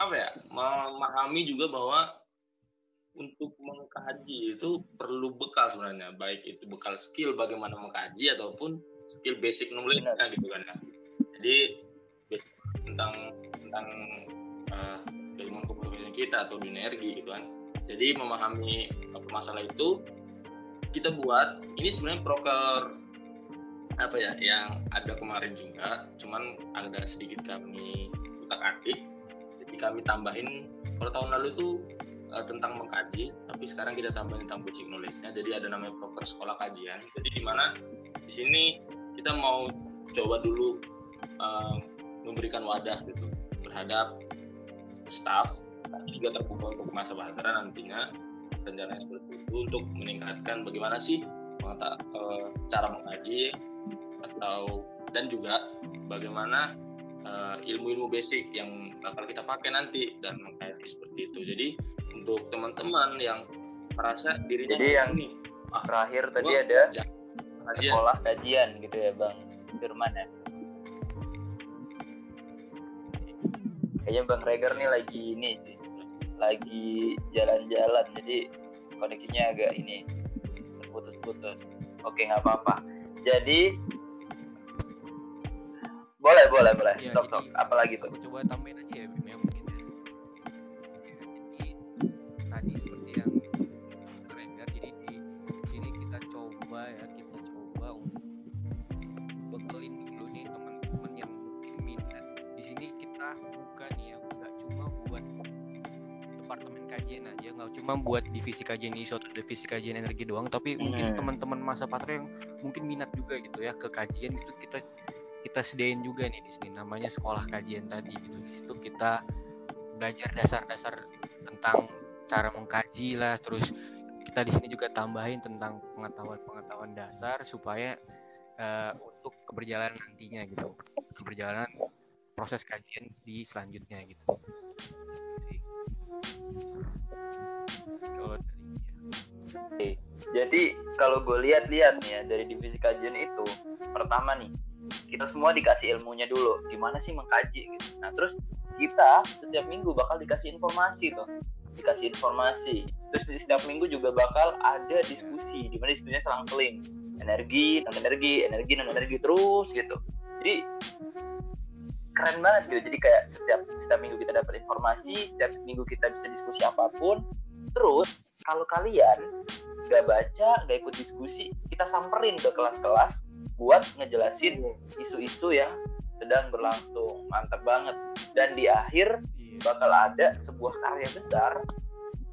apa ya memahami juga bahwa untuk mengkaji itu perlu bekal sebenarnya baik itu bekal skill bagaimana mengkaji ataupun skill basic knowledge kan gitu kan ya. Jadi tentang tentang uh, ilmu keprofesian kita atau dunia energi gitu kan. Jadi memahami apa masalah itu kita buat ini sebenarnya proker apa ya yang ada kemarin juga cuman agak sedikit kami utak atik jadi kami tambahin kalau tahun lalu itu uh, tentang mengkaji tapi sekarang kita tambahin tentang basic knowledge-nya jadi ada namanya proker sekolah kajian jadi di mana di sini kita mau coba dulu uh, memberikan wadah gitu terhadap staff juga terbuka untuk masa bahtera nantinya rencananya seperti itu untuk meningkatkan bagaimana sih uh, cara mengkaji atau dan juga bagaimana uh, ilmu-ilmu basic yang bakal kita pakai nanti dan kayak seperti itu. Jadi untuk teman-teman yang merasa dirinya Jadi yang ini, ah, terakhir tadi ada kajian. sekolah kajian gitu ya Bang Firman ya. Kayaknya Bang Reger nih lagi ini. Lagi jalan-jalan jadi koneksinya agak ini terputus-putus. Oke nggak apa-apa. Jadi boleh boleh boleh ya, sok sok apalagi tuh aku coba tambahin aja ya Bim ya mungkin kajian aja nggak cuma buat divisi kajian isu atau divisi kajian energi doang tapi hmm. mungkin teman-teman masa patra yang mungkin minat juga gitu ya ke kajian itu kita kita sediain juga nih di sini namanya sekolah kajian tadi gitu di situ kita belajar dasar-dasar tentang cara mengkaji lah terus kita di sini juga tambahin tentang pengetahuan-pengetahuan dasar supaya uh, untuk keberjalanan nantinya gitu keberjalanan proses kajian di selanjutnya gitu kalau jadi kalau gue lihat-lihat nih ya dari divisi kajian itu pertama nih kita semua dikasih ilmunya dulu gimana sih mengkaji gitu. Nah terus kita setiap minggu bakal dikasih informasi tuh dikasih informasi. Terus di setiap minggu juga bakal ada diskusi di mana diskusinya selang-seling energi non energi energi non energi terus gitu. Jadi keren banget gitu. Jadi kayak setiap setiap minggu kita dapat informasi setiap minggu kita bisa diskusi apa pun. Terus kalau kalian gak baca gak ikut diskusi kita samperin ke kelas-kelas buat ngejelasin isu-isu yang sedang berlangsung. Mantap banget. Dan di akhir iya. bakal ada sebuah karya besar.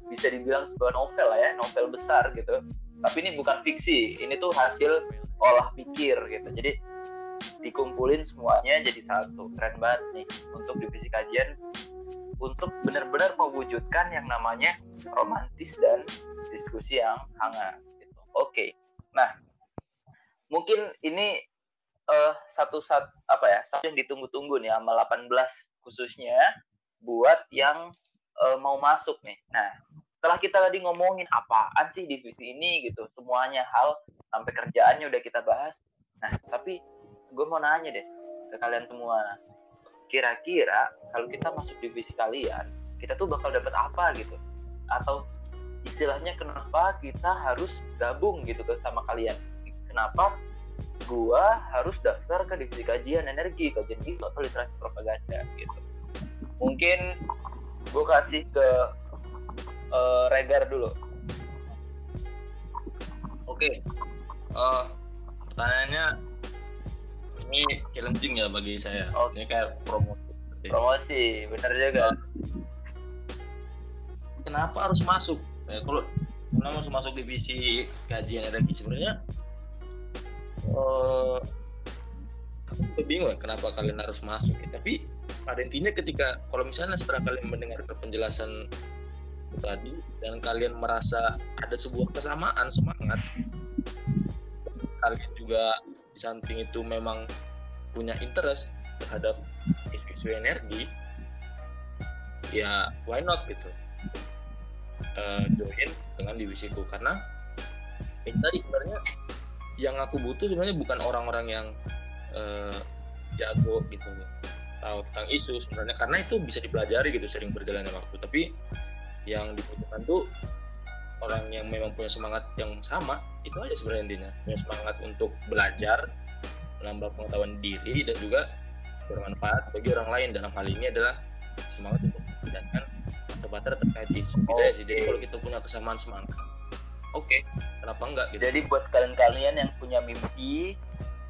Bisa dibilang sebuah novel lah ya novel besar gitu. Tapi ini bukan fiksi ini tuh hasil olah pikir gitu. Jadi dikumpulin semuanya jadi satu keren banget nih untuk divisi kajian untuk benar-benar mewujudkan yang namanya romantis dan diskusi yang hangat gitu. Oke. Nah, mungkin ini uh, satu satu apa ya? Satu yang ditunggu-tunggu nih sama 18 khususnya buat yang uh, mau masuk nih. Nah, setelah kita tadi ngomongin apaan sih divisi ini gitu, semuanya hal sampai kerjaannya udah kita bahas. Nah, tapi gue mau nanya deh ke kalian semua. Kira-kira kalau kita masuk divisi kalian kita tuh bakal dapat apa gitu? Atau istilahnya kenapa kita harus gabung gitu ke sama kalian? Kenapa gua harus daftar ke divisi kajian energi kajian itu atau literasi propaganda gitu? Mungkin gua kasih ke uh, Regar dulu. Oke. Okay. uh, eh, pertanyaannya ini challenging ya bagi saya. Oh. Ini kayak promosi. Promosi, benar juga. Kenapa harus masuk? Ya, kalau kenapa harus masuk divisi kajian energi sebenarnya? Uh, aku bingung ya kenapa kalian harus masuk ya. Tapi pada intinya ketika kalau misalnya setelah kalian mendengar penjelasan tadi dan kalian merasa ada sebuah kesamaan semangat kalian juga di samping itu memang punya interest terhadap isu-isu energi ya why not gitu. Uh, join dengan divisiku karena ini tadi sebenarnya yang aku butuh sebenarnya bukan orang-orang yang uh, jago gitu. Tahu tentang isu sebenarnya. Karena itu bisa dipelajari gitu sering berjalannya waktu. Tapi yang dibutuhkan tuh orang yang memang punya semangat yang sama itu aja sebenarnya intinya. Punya semangat untuk belajar menambah pengetahuan diri dan juga bermanfaat bagi orang lain. Dalam hal ini adalah semangat untuk menjelaskan sebatar terkait isu gitu ya sih. Jadi kalau kita punya kesamaan semangat oke okay, kenapa enggak gitu? Jadi buat kalian-kalian yang punya mimpi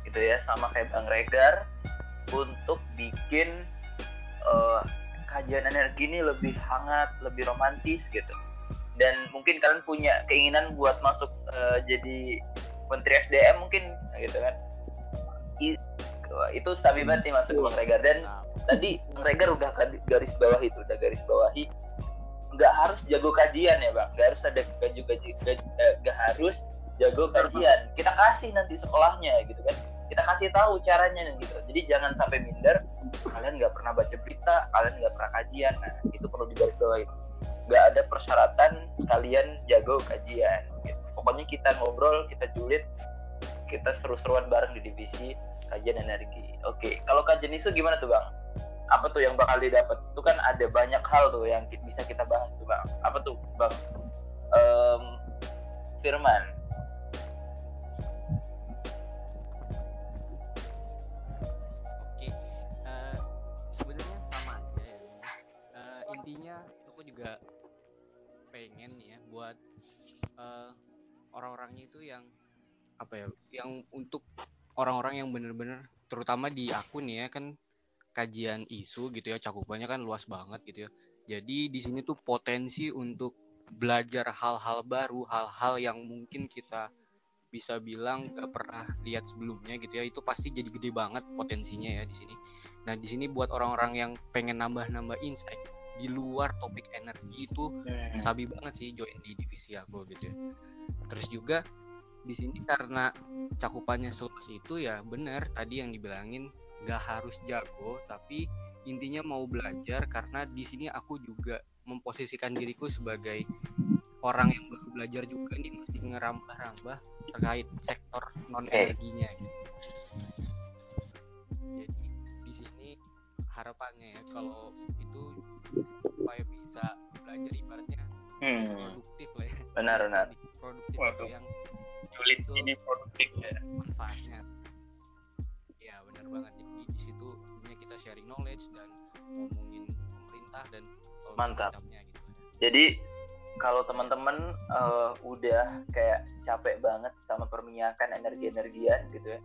gitu ya sama kayak Bang Regar untuk bikin uh, kajian energi ini lebih hangat lebih romantis gitu dan mungkin kalian punya keinginan buat masuk uh, jadi menteri SDM mungkin gitu kan? I, itu sabi banget nih masuk ke Bang Regar. Dan nah. tadi Bang Regar udah garis bawah itu udah garis bawahi. Nggak harus jago kajian ya bang. Nggak harus ada gaji gaji nggak harus jago kajian. Kita kasih nanti sekolahnya gitu kan? Kita kasih tahu caranya gitu. Jadi jangan sampai minder. Kalian nggak pernah baca berita kalian nggak pernah kajian. Nah itu perlu digarisbawahi nggak ada persyaratan kalian jago kajian gitu. pokoknya kita ngobrol kita julid kita seru-seruan bareng di divisi kajian energi. Oke kalau kajian isu gimana tuh bang? Apa tuh yang bakal didapat? Itu kan ada banyak hal tuh yang bisa kita bahas tuh bang. Apa tuh bang? Um, Firman pengen ya buat uh, orang-orangnya itu yang apa ya yang untuk orang-orang yang bener-bener terutama di akun ya kan kajian isu gitu ya cakupannya kan luas banget gitu ya. Jadi di sini tuh potensi untuk belajar hal-hal baru hal-hal yang mungkin kita bisa bilang gak pernah lihat sebelumnya gitu ya itu pasti jadi gede banget potensinya ya di sini. Nah di sini buat orang-orang yang pengen nambah-nambah insight di luar topik energi itu hmm. sabi banget sih join di divisi aku gitu ya. Terus juga di sini karena cakupannya seluas itu ya benar tadi yang dibilangin gak harus jago tapi intinya mau belajar karena di sini aku juga memposisikan diriku sebagai orang yang baru belajar juga nih masih ngerambah-rambah terkait sektor non energinya gitu. Jadi di sini harapannya ya kalau itu supaya bisa belajar ibaratnya hmm. produktif lah ya benar benar produktif Waduh. yang sulit ini produktif ya manfaatnya ya benar banget jadi di situ kita sharing knowledge dan ngomongin pemerintah dan mantap gitu. jadi kalau teman-teman uh, udah kayak capek banget sama perminyakan energi-energian gitu ya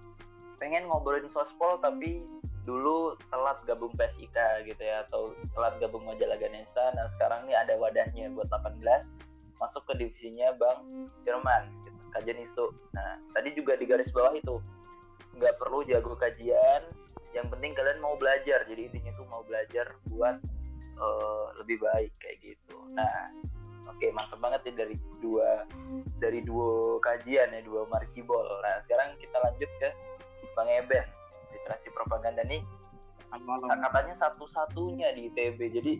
pengen ngobrolin sospol tapi dulu telat gabung PSIK gitu ya atau telat gabung majalah Ganesha. Nah sekarang nih ada wadahnya buat 18 masuk ke divisinya Bang Jerman gitu, kajian isu nah tadi juga di garis bawah itu nggak perlu jago kajian yang penting kalian mau belajar. Jadi intinya tuh mau belajar buat uh, lebih baik kayak gitu. Nah oke mantap banget ya dari dua dari dua kajian ya dua markibol nah sekarang kita lanjut ke Bang Eben literasi propaganda nih katanya satu-satunya di ITB jadi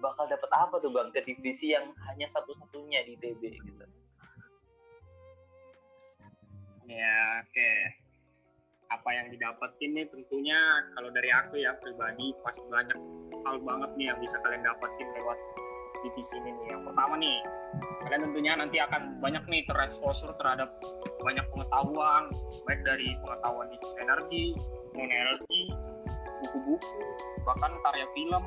bakal dapat apa tuh bang? Ke divisi yang hanya satu-satunya di ITB gitu. Ya oke. Okay. apa yang didapetin nih tentunya kalau dari aku ya pribadi pasti banyak hal banget nih yang bisa kalian dapetin lewat divisi ini nih. Yang pertama nih kalian tentunya nanti akan banyak nih tereksposur terhadap banyak pengetahuan baik dari pengetahuan di energi energi buku-buku bahkan karya film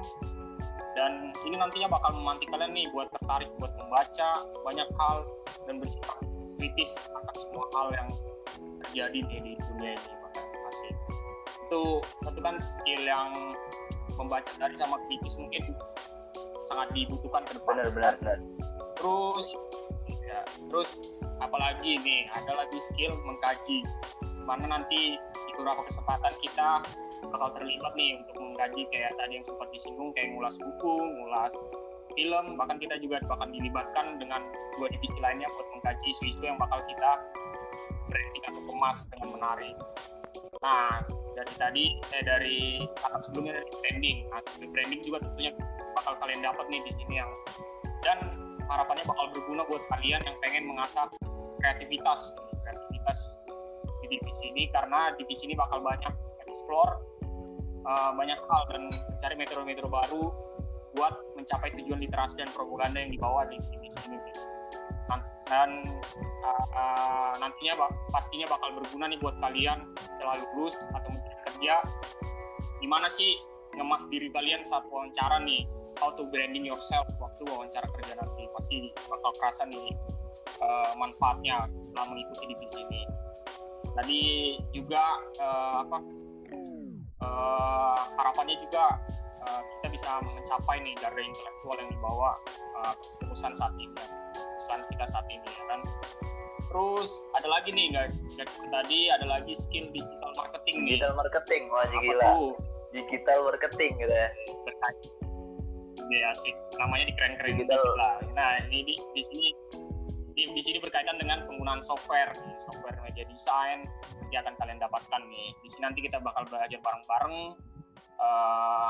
dan ini nantinya bakal memantik kalian nih buat tertarik buat membaca banyak hal dan bersifat kritis akan semua hal yang terjadi nih di dunia ini bahkan masih itu tentu kan skill yang membaca dari sama kritis mungkin sangat dibutuhkan ke depan. Benar, benar, Terus, ya, terus apalagi nih ada lagi skill mengkaji. Mana nanti beberapa kesempatan kita bakal terlibat nih untuk mengkaji kayak tadi yang sempat disinggung kayak ngulas buku, ngulas film, bahkan kita juga bakal dilibatkan dengan dua divisi lainnya buat mengkaji isu-isu yang bakal kita branding atau kemas dengan menarik. Nah, dari tadi eh dari kata sebelumnya dari branding. Nah, branding juga tentunya bakal kalian dapat nih di sini yang dan harapannya bakal berguna buat kalian yang pengen mengasah kreativitas kreativitas divisi ini karena divisi ini bakal banyak explore uh, banyak hal dan mencari metode-metode baru buat mencapai tujuan literasi dan propaganda yang dibawa di divisi ini. Dan uh, uh, nantinya pastinya bakal berguna nih buat kalian setelah lulus atau mencari kerja. Gimana sih ngemas diri kalian saat wawancara nih? How to branding yourself waktu wawancara kerja nanti. Pasti bakal kerasa nih manfaatnya setelah mengikuti divisi ini. Tadi juga uh, apa uh, harapannya juga uh, kita bisa mencapai nih garda intelektual yang dibawa uh, perusahaan saat ini, perusahaan kita saat ini ya kan. Terus ada lagi nih nggak tadi ada lagi skill digital marketing nih. Digital marketing wah gila. Digital marketing gitu ya. Berkait ya asik namanya di keren keren gitu lah nah ini di, di sini di, di sini berkaitan dengan penggunaan software. Software media design nanti akan kalian dapatkan nih. Di sini nanti kita bakal belajar bareng bareng uh,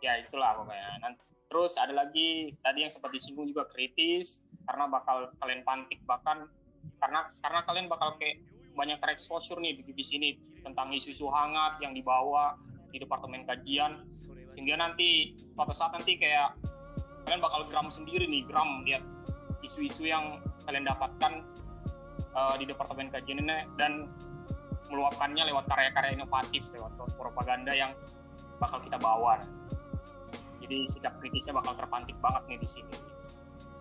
ya itulah pokoknya. Nanti terus ada lagi tadi yang sempat disinggung juga kritis karena bakal kalian pantik bahkan karena karena kalian bakal kayak banyak tereksposur nih di, di sini tentang isu-isu hangat yang dibawa di departemen kajian. Sehingga nanti suatu saat nanti kayak kalian bakal gram sendiri nih gram lihat isu-isu yang kalian dapatkan uh, di departemen kajian ini dan meluapkannya lewat karya-karya inovatif lewat propaganda yang bakal kita bawa jadi sikap kritisnya bakal terpantik banget nih di sini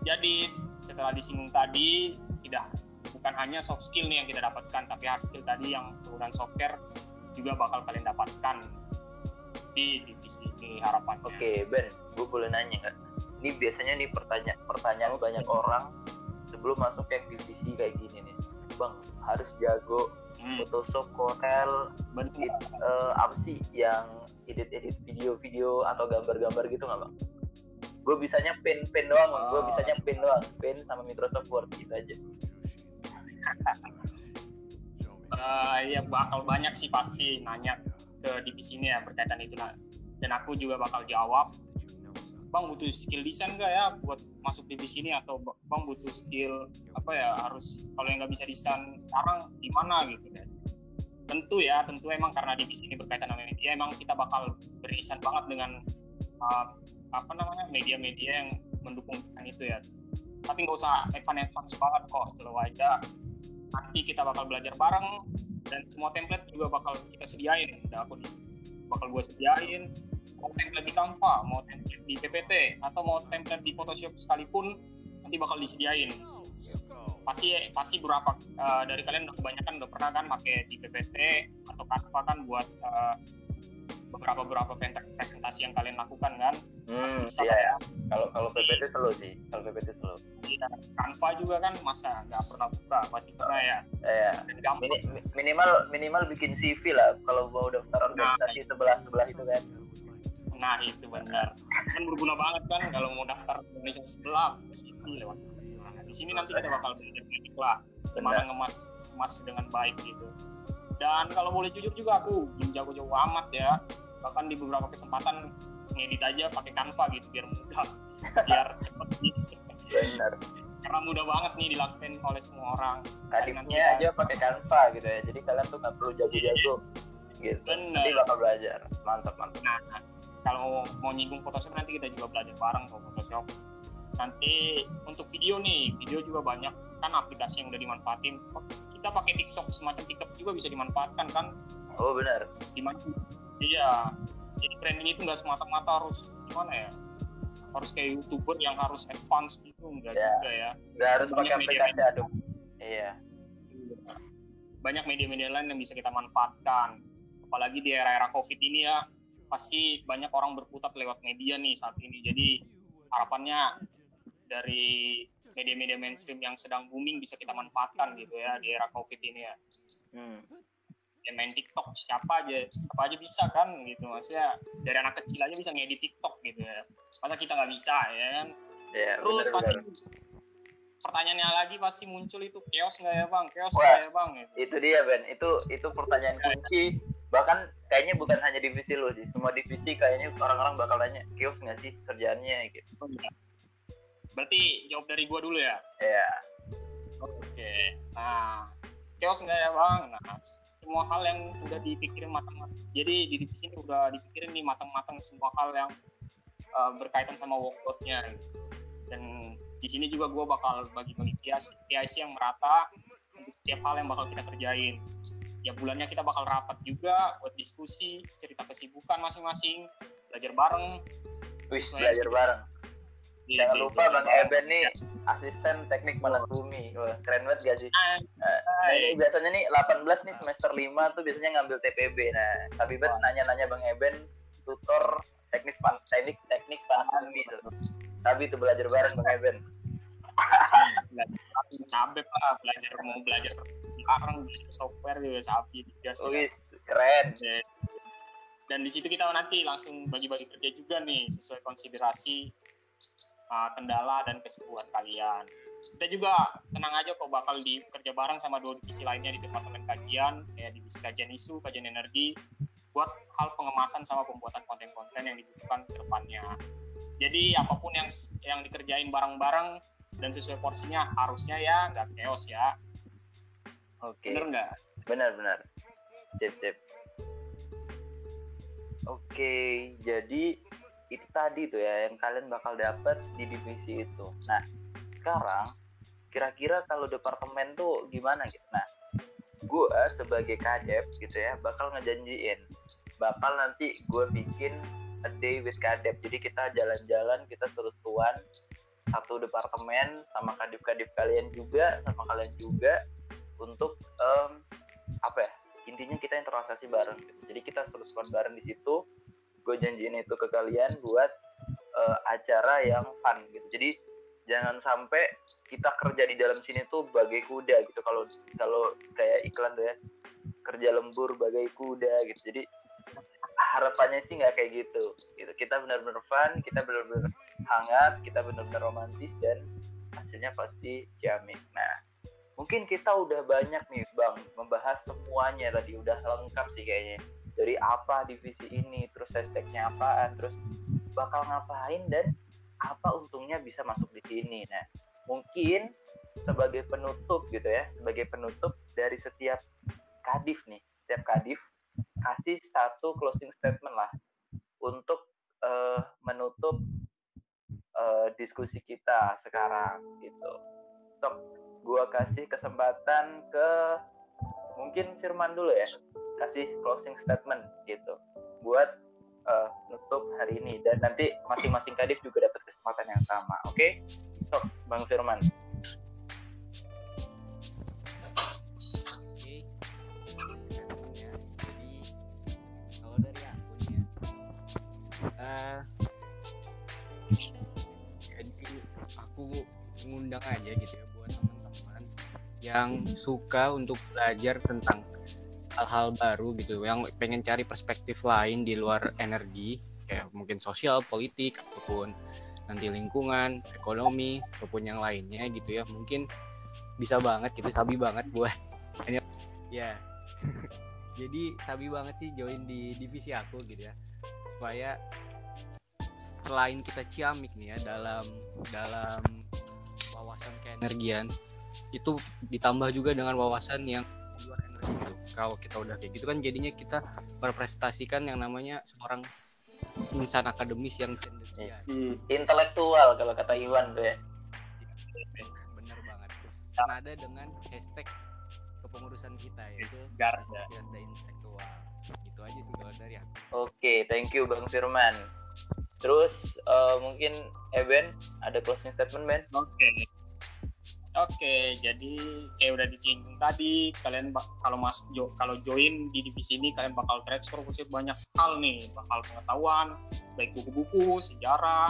jadi setelah disinggung tadi tidak bukan hanya soft skill nih yang kita dapatkan tapi hard skill tadi yang penggunaan software juga bakal kalian dapatkan di divisi ini harapan. Oke okay, Ben, gue boleh nanya nggak? Ini biasanya nih pertanyaan pertanyaan banyak orang sebelum masuk ke divisi kayak gini nih, bang harus jago hmm. Photoshop, Corel, it, uh, apa sih yang edit-edit video-video atau gambar-gambar gitu nggak bang? Gue bisanya pen pen doang, oh. gue bisanya pen doang, pen sama Microsoft Word gitu aja. uh, <laughs> ya bakal banyak sih pasti nanya ke divisi ini ya berkaitan itu nah dan aku juga bakal jawab bang butuh skill desain gak ya buat masuk divisi ini atau bang butuh skill apa ya harus kalau yang nggak bisa desain sekarang gimana gitu kan? Tentu ya tentu emang karena divisi ini berkaitan dengan media emang kita bakal beririsan banget dengan uh, apa namanya media-media yang mendukung itu ya. Tapi nggak usah advance advance banget kok slow aja. Nanti kita bakal belajar bareng dan semua template juga bakal kita sediain. Udah aku bakal gue sediain mau template di Canva mau template di PPT atau mau template di Photoshop sekalipun nanti bakal disediain. Pasti pasti berapa uh, dari kalian udah kebanyakan udah pernah kan pakai di PPT atau Canva kan buat uh, beberapa beberapa presentasi yang kalian lakukan kan? Hmm, iya ya. kalau kalau PPT selalu sih kalau PPT selalu. Iya Canva juga kan masa nggak pernah buka pasti pernah ya. Iya. Mini, minimal minimal bikin CV lah kalau mau daftar organisasi nah, sebelah sebelah itu kan nah itu benar. Kan berguna banget kan kalau mau daftar organisasi sebelah CV lewat nah, di sini nanti kita bakal belajar banyak lah gimana ngemas ngemas dengan baik gitu. Dan kalau boleh jujur juga aku belum jago-jago amat ya. Bahkan di beberapa kesempatan ngedit aja pakai Canva gitu biar mudah. Biar cepet gitu. Benar. Karena mudah banget nih dilakukan oleh semua orang. Kadifnya aja pakai Canva gitu ya. Jadi kalian tuh nggak perlu jago-jago. Gitu. Benar. nanti bakal belajar. Mantap mantap. Nah kalau mau nyinggung Photoshop nanti kita juga belajar bareng kok Photoshop. Nanti untuk video nih video juga banyak. Kan aplikasi yang udah dimanfaatin. Kita pakai TikTok semacam TikTok juga bisa dimanfaatkan kan? Oh benar. Di mana iya. Jadi branding itu nggak semata-mata harus gimana ya? Harus kayak youtuber yang harus advance gitu enggak ya. juga ya. Nggak harus pakai aplikasi aduk iya. Banyak media-media lain yang bisa kita manfaatkan. Apalagi di era-era covid ini ya pasti banyak orang berputar lewat media nih saat ini. Jadi harapannya dari media-media mainstream yang sedang booming bisa kita manfaatkan gitu ya di era covid ini ya. Hmm. Ya main TikTok siapa aja siapa aja bisa kan gitu. Maksudnya dari anak kecil aja bisa ngedit TikTok gitu ya. Masa kita nggak bisa ya kan? Ya, terus bener, pasti bener. pertanyaannya lagi pasti muncul itu chaos nggak ya bang? Chaos nggak ya bang? gitu. itu dia Ben. Itu itu pertanyaan kunci bahkan kayaknya bukan hanya divisi lo sih. Semua divisi kayaknya orang-orang bakal nanya chaos nggak sih kerjaannya? Gitu. Oh, iya. berarti jawab dari gua dulu ya? Iya. Oke. Nah chaos nggak ya bang. Nah semua hal yang udah dipikirin matang-matang. Jadi di divisi ini udah dipikirin nih matang-matang semua hal yang uh, berkaitan sama workloadnya. Dan di sini juga gue bakal bagi-bagi PIC, PIC yang merata untuk setiap hal yang bakal kita kerjain ya bulannya kita bakal rapat juga buat diskusi cerita kesibukan masing-masing belajar bareng Wis, belajar bareng Jangan iya, lupa Bang Eben nih asisten teknik malam bumi. Wah, keren banget gak sih? Nah, ini biasanya nih 18 nih semester 5 tuh biasanya ngambil TPB. Nah, tapi bet nanya-nanya Bang Eben tutor teknik pan teknik teknik panas bumi tuh. Tapi tuh belajar bareng Bang Eben. <laughs> sampai pak belajar mau belajar bareng software juga sapi juga sih. keren. Dan di situ kita nanti langsung bagi-bagi kerja juga nih sesuai konsiderasi uh, kendala dan kesibukan kalian. Kita juga tenang aja kok bakal dikerja bareng sama dua divisi lainnya di departemen kajian, ya divisi kajian isu, kajian energi, buat hal pengemasan sama pembuatan konten-konten yang dibutuhkan ke depannya. Jadi apa pun yang yang dikerjain bareng-bareng dan sesuai porsinya harusnya ya nggak chaos ya. Oke. Okay. Bener nggak? Benar benar. Sip sip. Oke, jadi itu tadi tuh ya yang kalian bakal dapat di divisi itu nah sekarang kira-kira kalau departemen tuh gimana gitu nah gue sebagai kadep gitu ya bakal ngejanjiin bakal nanti gue bikin a day with kadep jadi kita jalan-jalan kita terus-terusan satu departemen sama kadip-kadip kalian juga sama kalian juga untuk um, apa ya intinya kita interaksi bareng gitu. jadi kita terus-terusan bareng di situ. Gue janjiin itu ke kalian buat uh, acara yang fun gitu. Jadi jangan sampai kita kerja di dalam sini tuh bagai kuda gitu. Kalau kalau kayak iklan tuh ya kerja lembur bagai kuda gitu. Jadi harapannya sih nggak kayak gitu. Gitu. Kita benar-benar fun kita benar-benar hangat kita benar-benar romantis dan hasilnya pasti jamin. Nah mungkin kita udah banyak nih bang membahas semuanya tadi. Udah lengkap sih kayaknya. Dari apa divisi ini terus hashtagnya apaan terus bakal ngapain dan apa untungnya bisa masuk di sini. Nah mungkin sebagai penutup gitu ya sebagai penutup dari setiap kadif nih setiap kadif kasih satu closing statement lah untuk uh, menutup uh, diskusi kita sekarang gitu. Sok, gua kasih kesempatan ke mungkin Firman dulu ya kasih closing statement gitu buat uh, nutup hari ini dan nanti masing-masing kadif juga dapat kesempatan yang sama oke okay? sok bang Firman uh, aku ngundang aja gitu ya buat teman-teman yang suka untuk belajar tentang hal-hal baru gitu yang pengen cari perspektif lain di luar energi kayak mungkin sosial politik ataupun nanti lingkungan ekonomi ataupun yang lainnya gitu ya. Mungkin bisa banget gitu sabi banget buat ya. <laughs> Jadi sabi banget sih join di divisi aku gitu ya. Supaya selain kita ciamik nih ya dalam dalam wawasan keenergian itu ditambah juga dengan wawasan yang luar energi gitu. Kalau kita udah kayak gitu kan jadinya kita berprestasikan yang namanya seorang insan akademis yang cendekia hmm. intelektual kalau kata Iwan tuh ya. Bener banget. Terus senada dengan hashtag kepengurusan kita yaitu hashtag intelektual. Gitu aja sih kalau dari aku. Oke okay, thank you Bang Firman terus uh, mungkin Eben ada closing statement Ben oke okay. Oke, jadi kayak udah disinggung tadi, kalian kalau mas jo, kalau join di divisi ini kalian bakal transfer banyak hal nih, bakal pengetahuan, baik buku-buku, sejarah,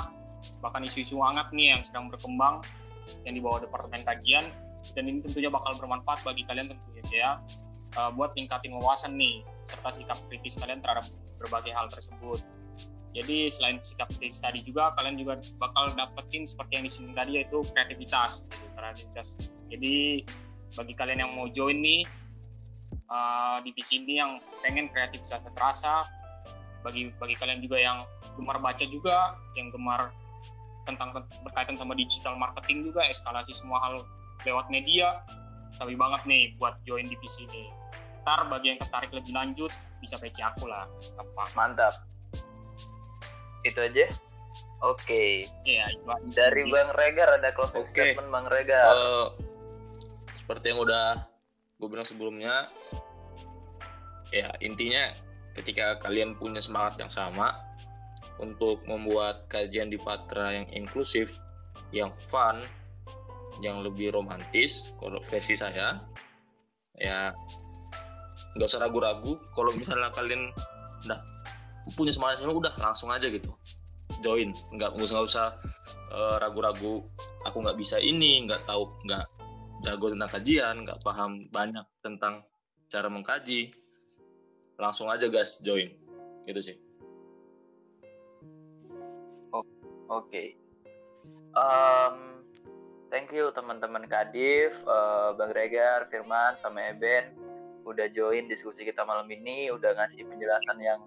bahkan isu-isu hangat nih yang sedang berkembang yang dibawa departemen kajian dan ini tentunya bakal bermanfaat bagi kalian tentunya ya uh, buat tingkatin wawasan nih serta sikap kritis kalian terhadap berbagai hal tersebut. Jadi selain sikap kritis tadi juga kalian juga bakal dapetin seperti yang disinggung tadi yaitu kreativitas, kreativitas. Jadi bagi kalian yang mau join nih uh, divisi ini yang pengen kreativitas terasa, bagi bagi kalian juga yang gemar baca juga, yang gemar tentang berkaitan sama digital marketing juga, eskalasi semua hal lewat media, sabi banget nih buat join divisi ini. Ntar bagi yang tertarik lebih lanjut bisa PC aku lah. Mantap itu aja oke okay. iya dari bang Regar ada closing okay. statement bang Regar uh, seperti yang udah gue bilang sebelumnya ya intinya ketika kalian punya semangat yang sama untuk membuat kajian di Patra yang inklusif, yang fun, yang lebih romantis, kalau versi saya, ya nggak usah ragu-ragu. Kalau misalnya kalian udah punya semangat sama udah langsung aja gitu. Join. Nggak nggak usah usah uh, ragu-ragu aku nggak bisa ini nggak tahu nggak jago tentang kajian nggak paham banyak tentang cara mengkaji. Langsung aja guys join. Gitu sih. Oke. Okay. um, thank you teman-teman Kadif uh, Bang Regar Firman sama Eben. Udah join diskusi kita malam ini udah ngasih penjelasan yang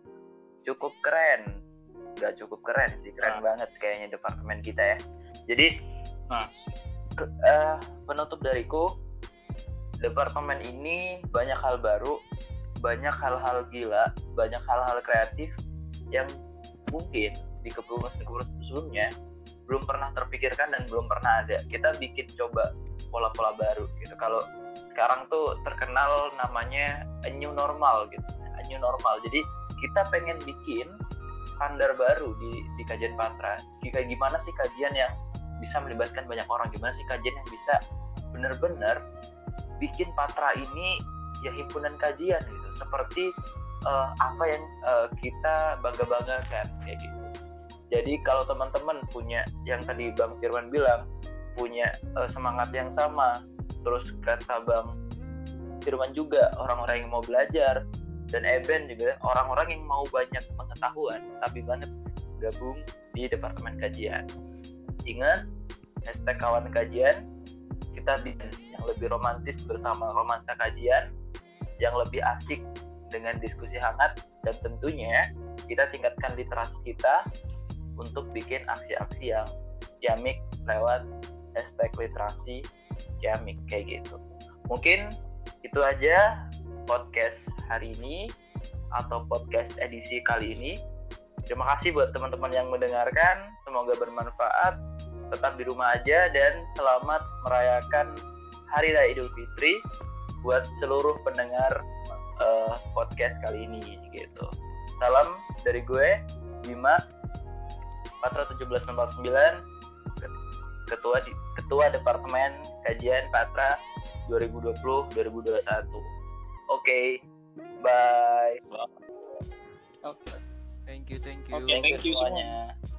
cukup keren. Nggak cukup keren sih keren nah. banget kayaknya departemen kita ya. Jadi mas ke, uh, penutup dariku departemen ini banyak hal baru banyak hal-hal gila banyak hal-hal kreatif yang mungkin di kepengurusan sebelumnya belum pernah terpikirkan dan belum pernah ada. Kita bikin coba pola-pola baru gitu. Kalau sekarang tuh terkenal namanya a new normal gitu. A new normal. Jadi kita pengen bikin standar baru di di kajian Patra. Jika gimana sih kajian yang bisa melibatkan banyak orang? Gimana sih kajian yang bisa benar-benar bikin Patra ini ya himpunan kajian gitu. Seperti uh, apa yang uh, kita bangga-banggakan kayak gitu. Jadi kalau teman-teman punya yang tadi Bang Firman bilang punya uh, semangat yang sama, terus kata Bang Firman juga orang-orang yang mau belajar dan Eben juga orang-orang yang mau banyak pengetahuan sabi banget gabung di departemen kajian. Ingat hashtag kawan kajian kita bikin yang lebih romantis bersama romansa kajian yang lebih asik dengan diskusi hangat dan tentunya kita tingkatkan literasi kita untuk bikin aksi-aksi yang yamik lewat hashtag literasi yamik kayak gitu. Mungkin itu aja podcast hari ini atau podcast edisi kali ini. Terima kasih buat teman-teman yang mendengarkan. Semoga bermanfaat. Tetap di rumah aja dan selamat merayakan Hari Raya Idul Fitri buat seluruh pendengar uh, podcast kali ini gitu. salam dari gue Bima Patra 1749 ketua ketua departemen kajian Patra 2020 2021 oke okay, bye. Thank you thank you. Okay, thank you semuanya. semuanya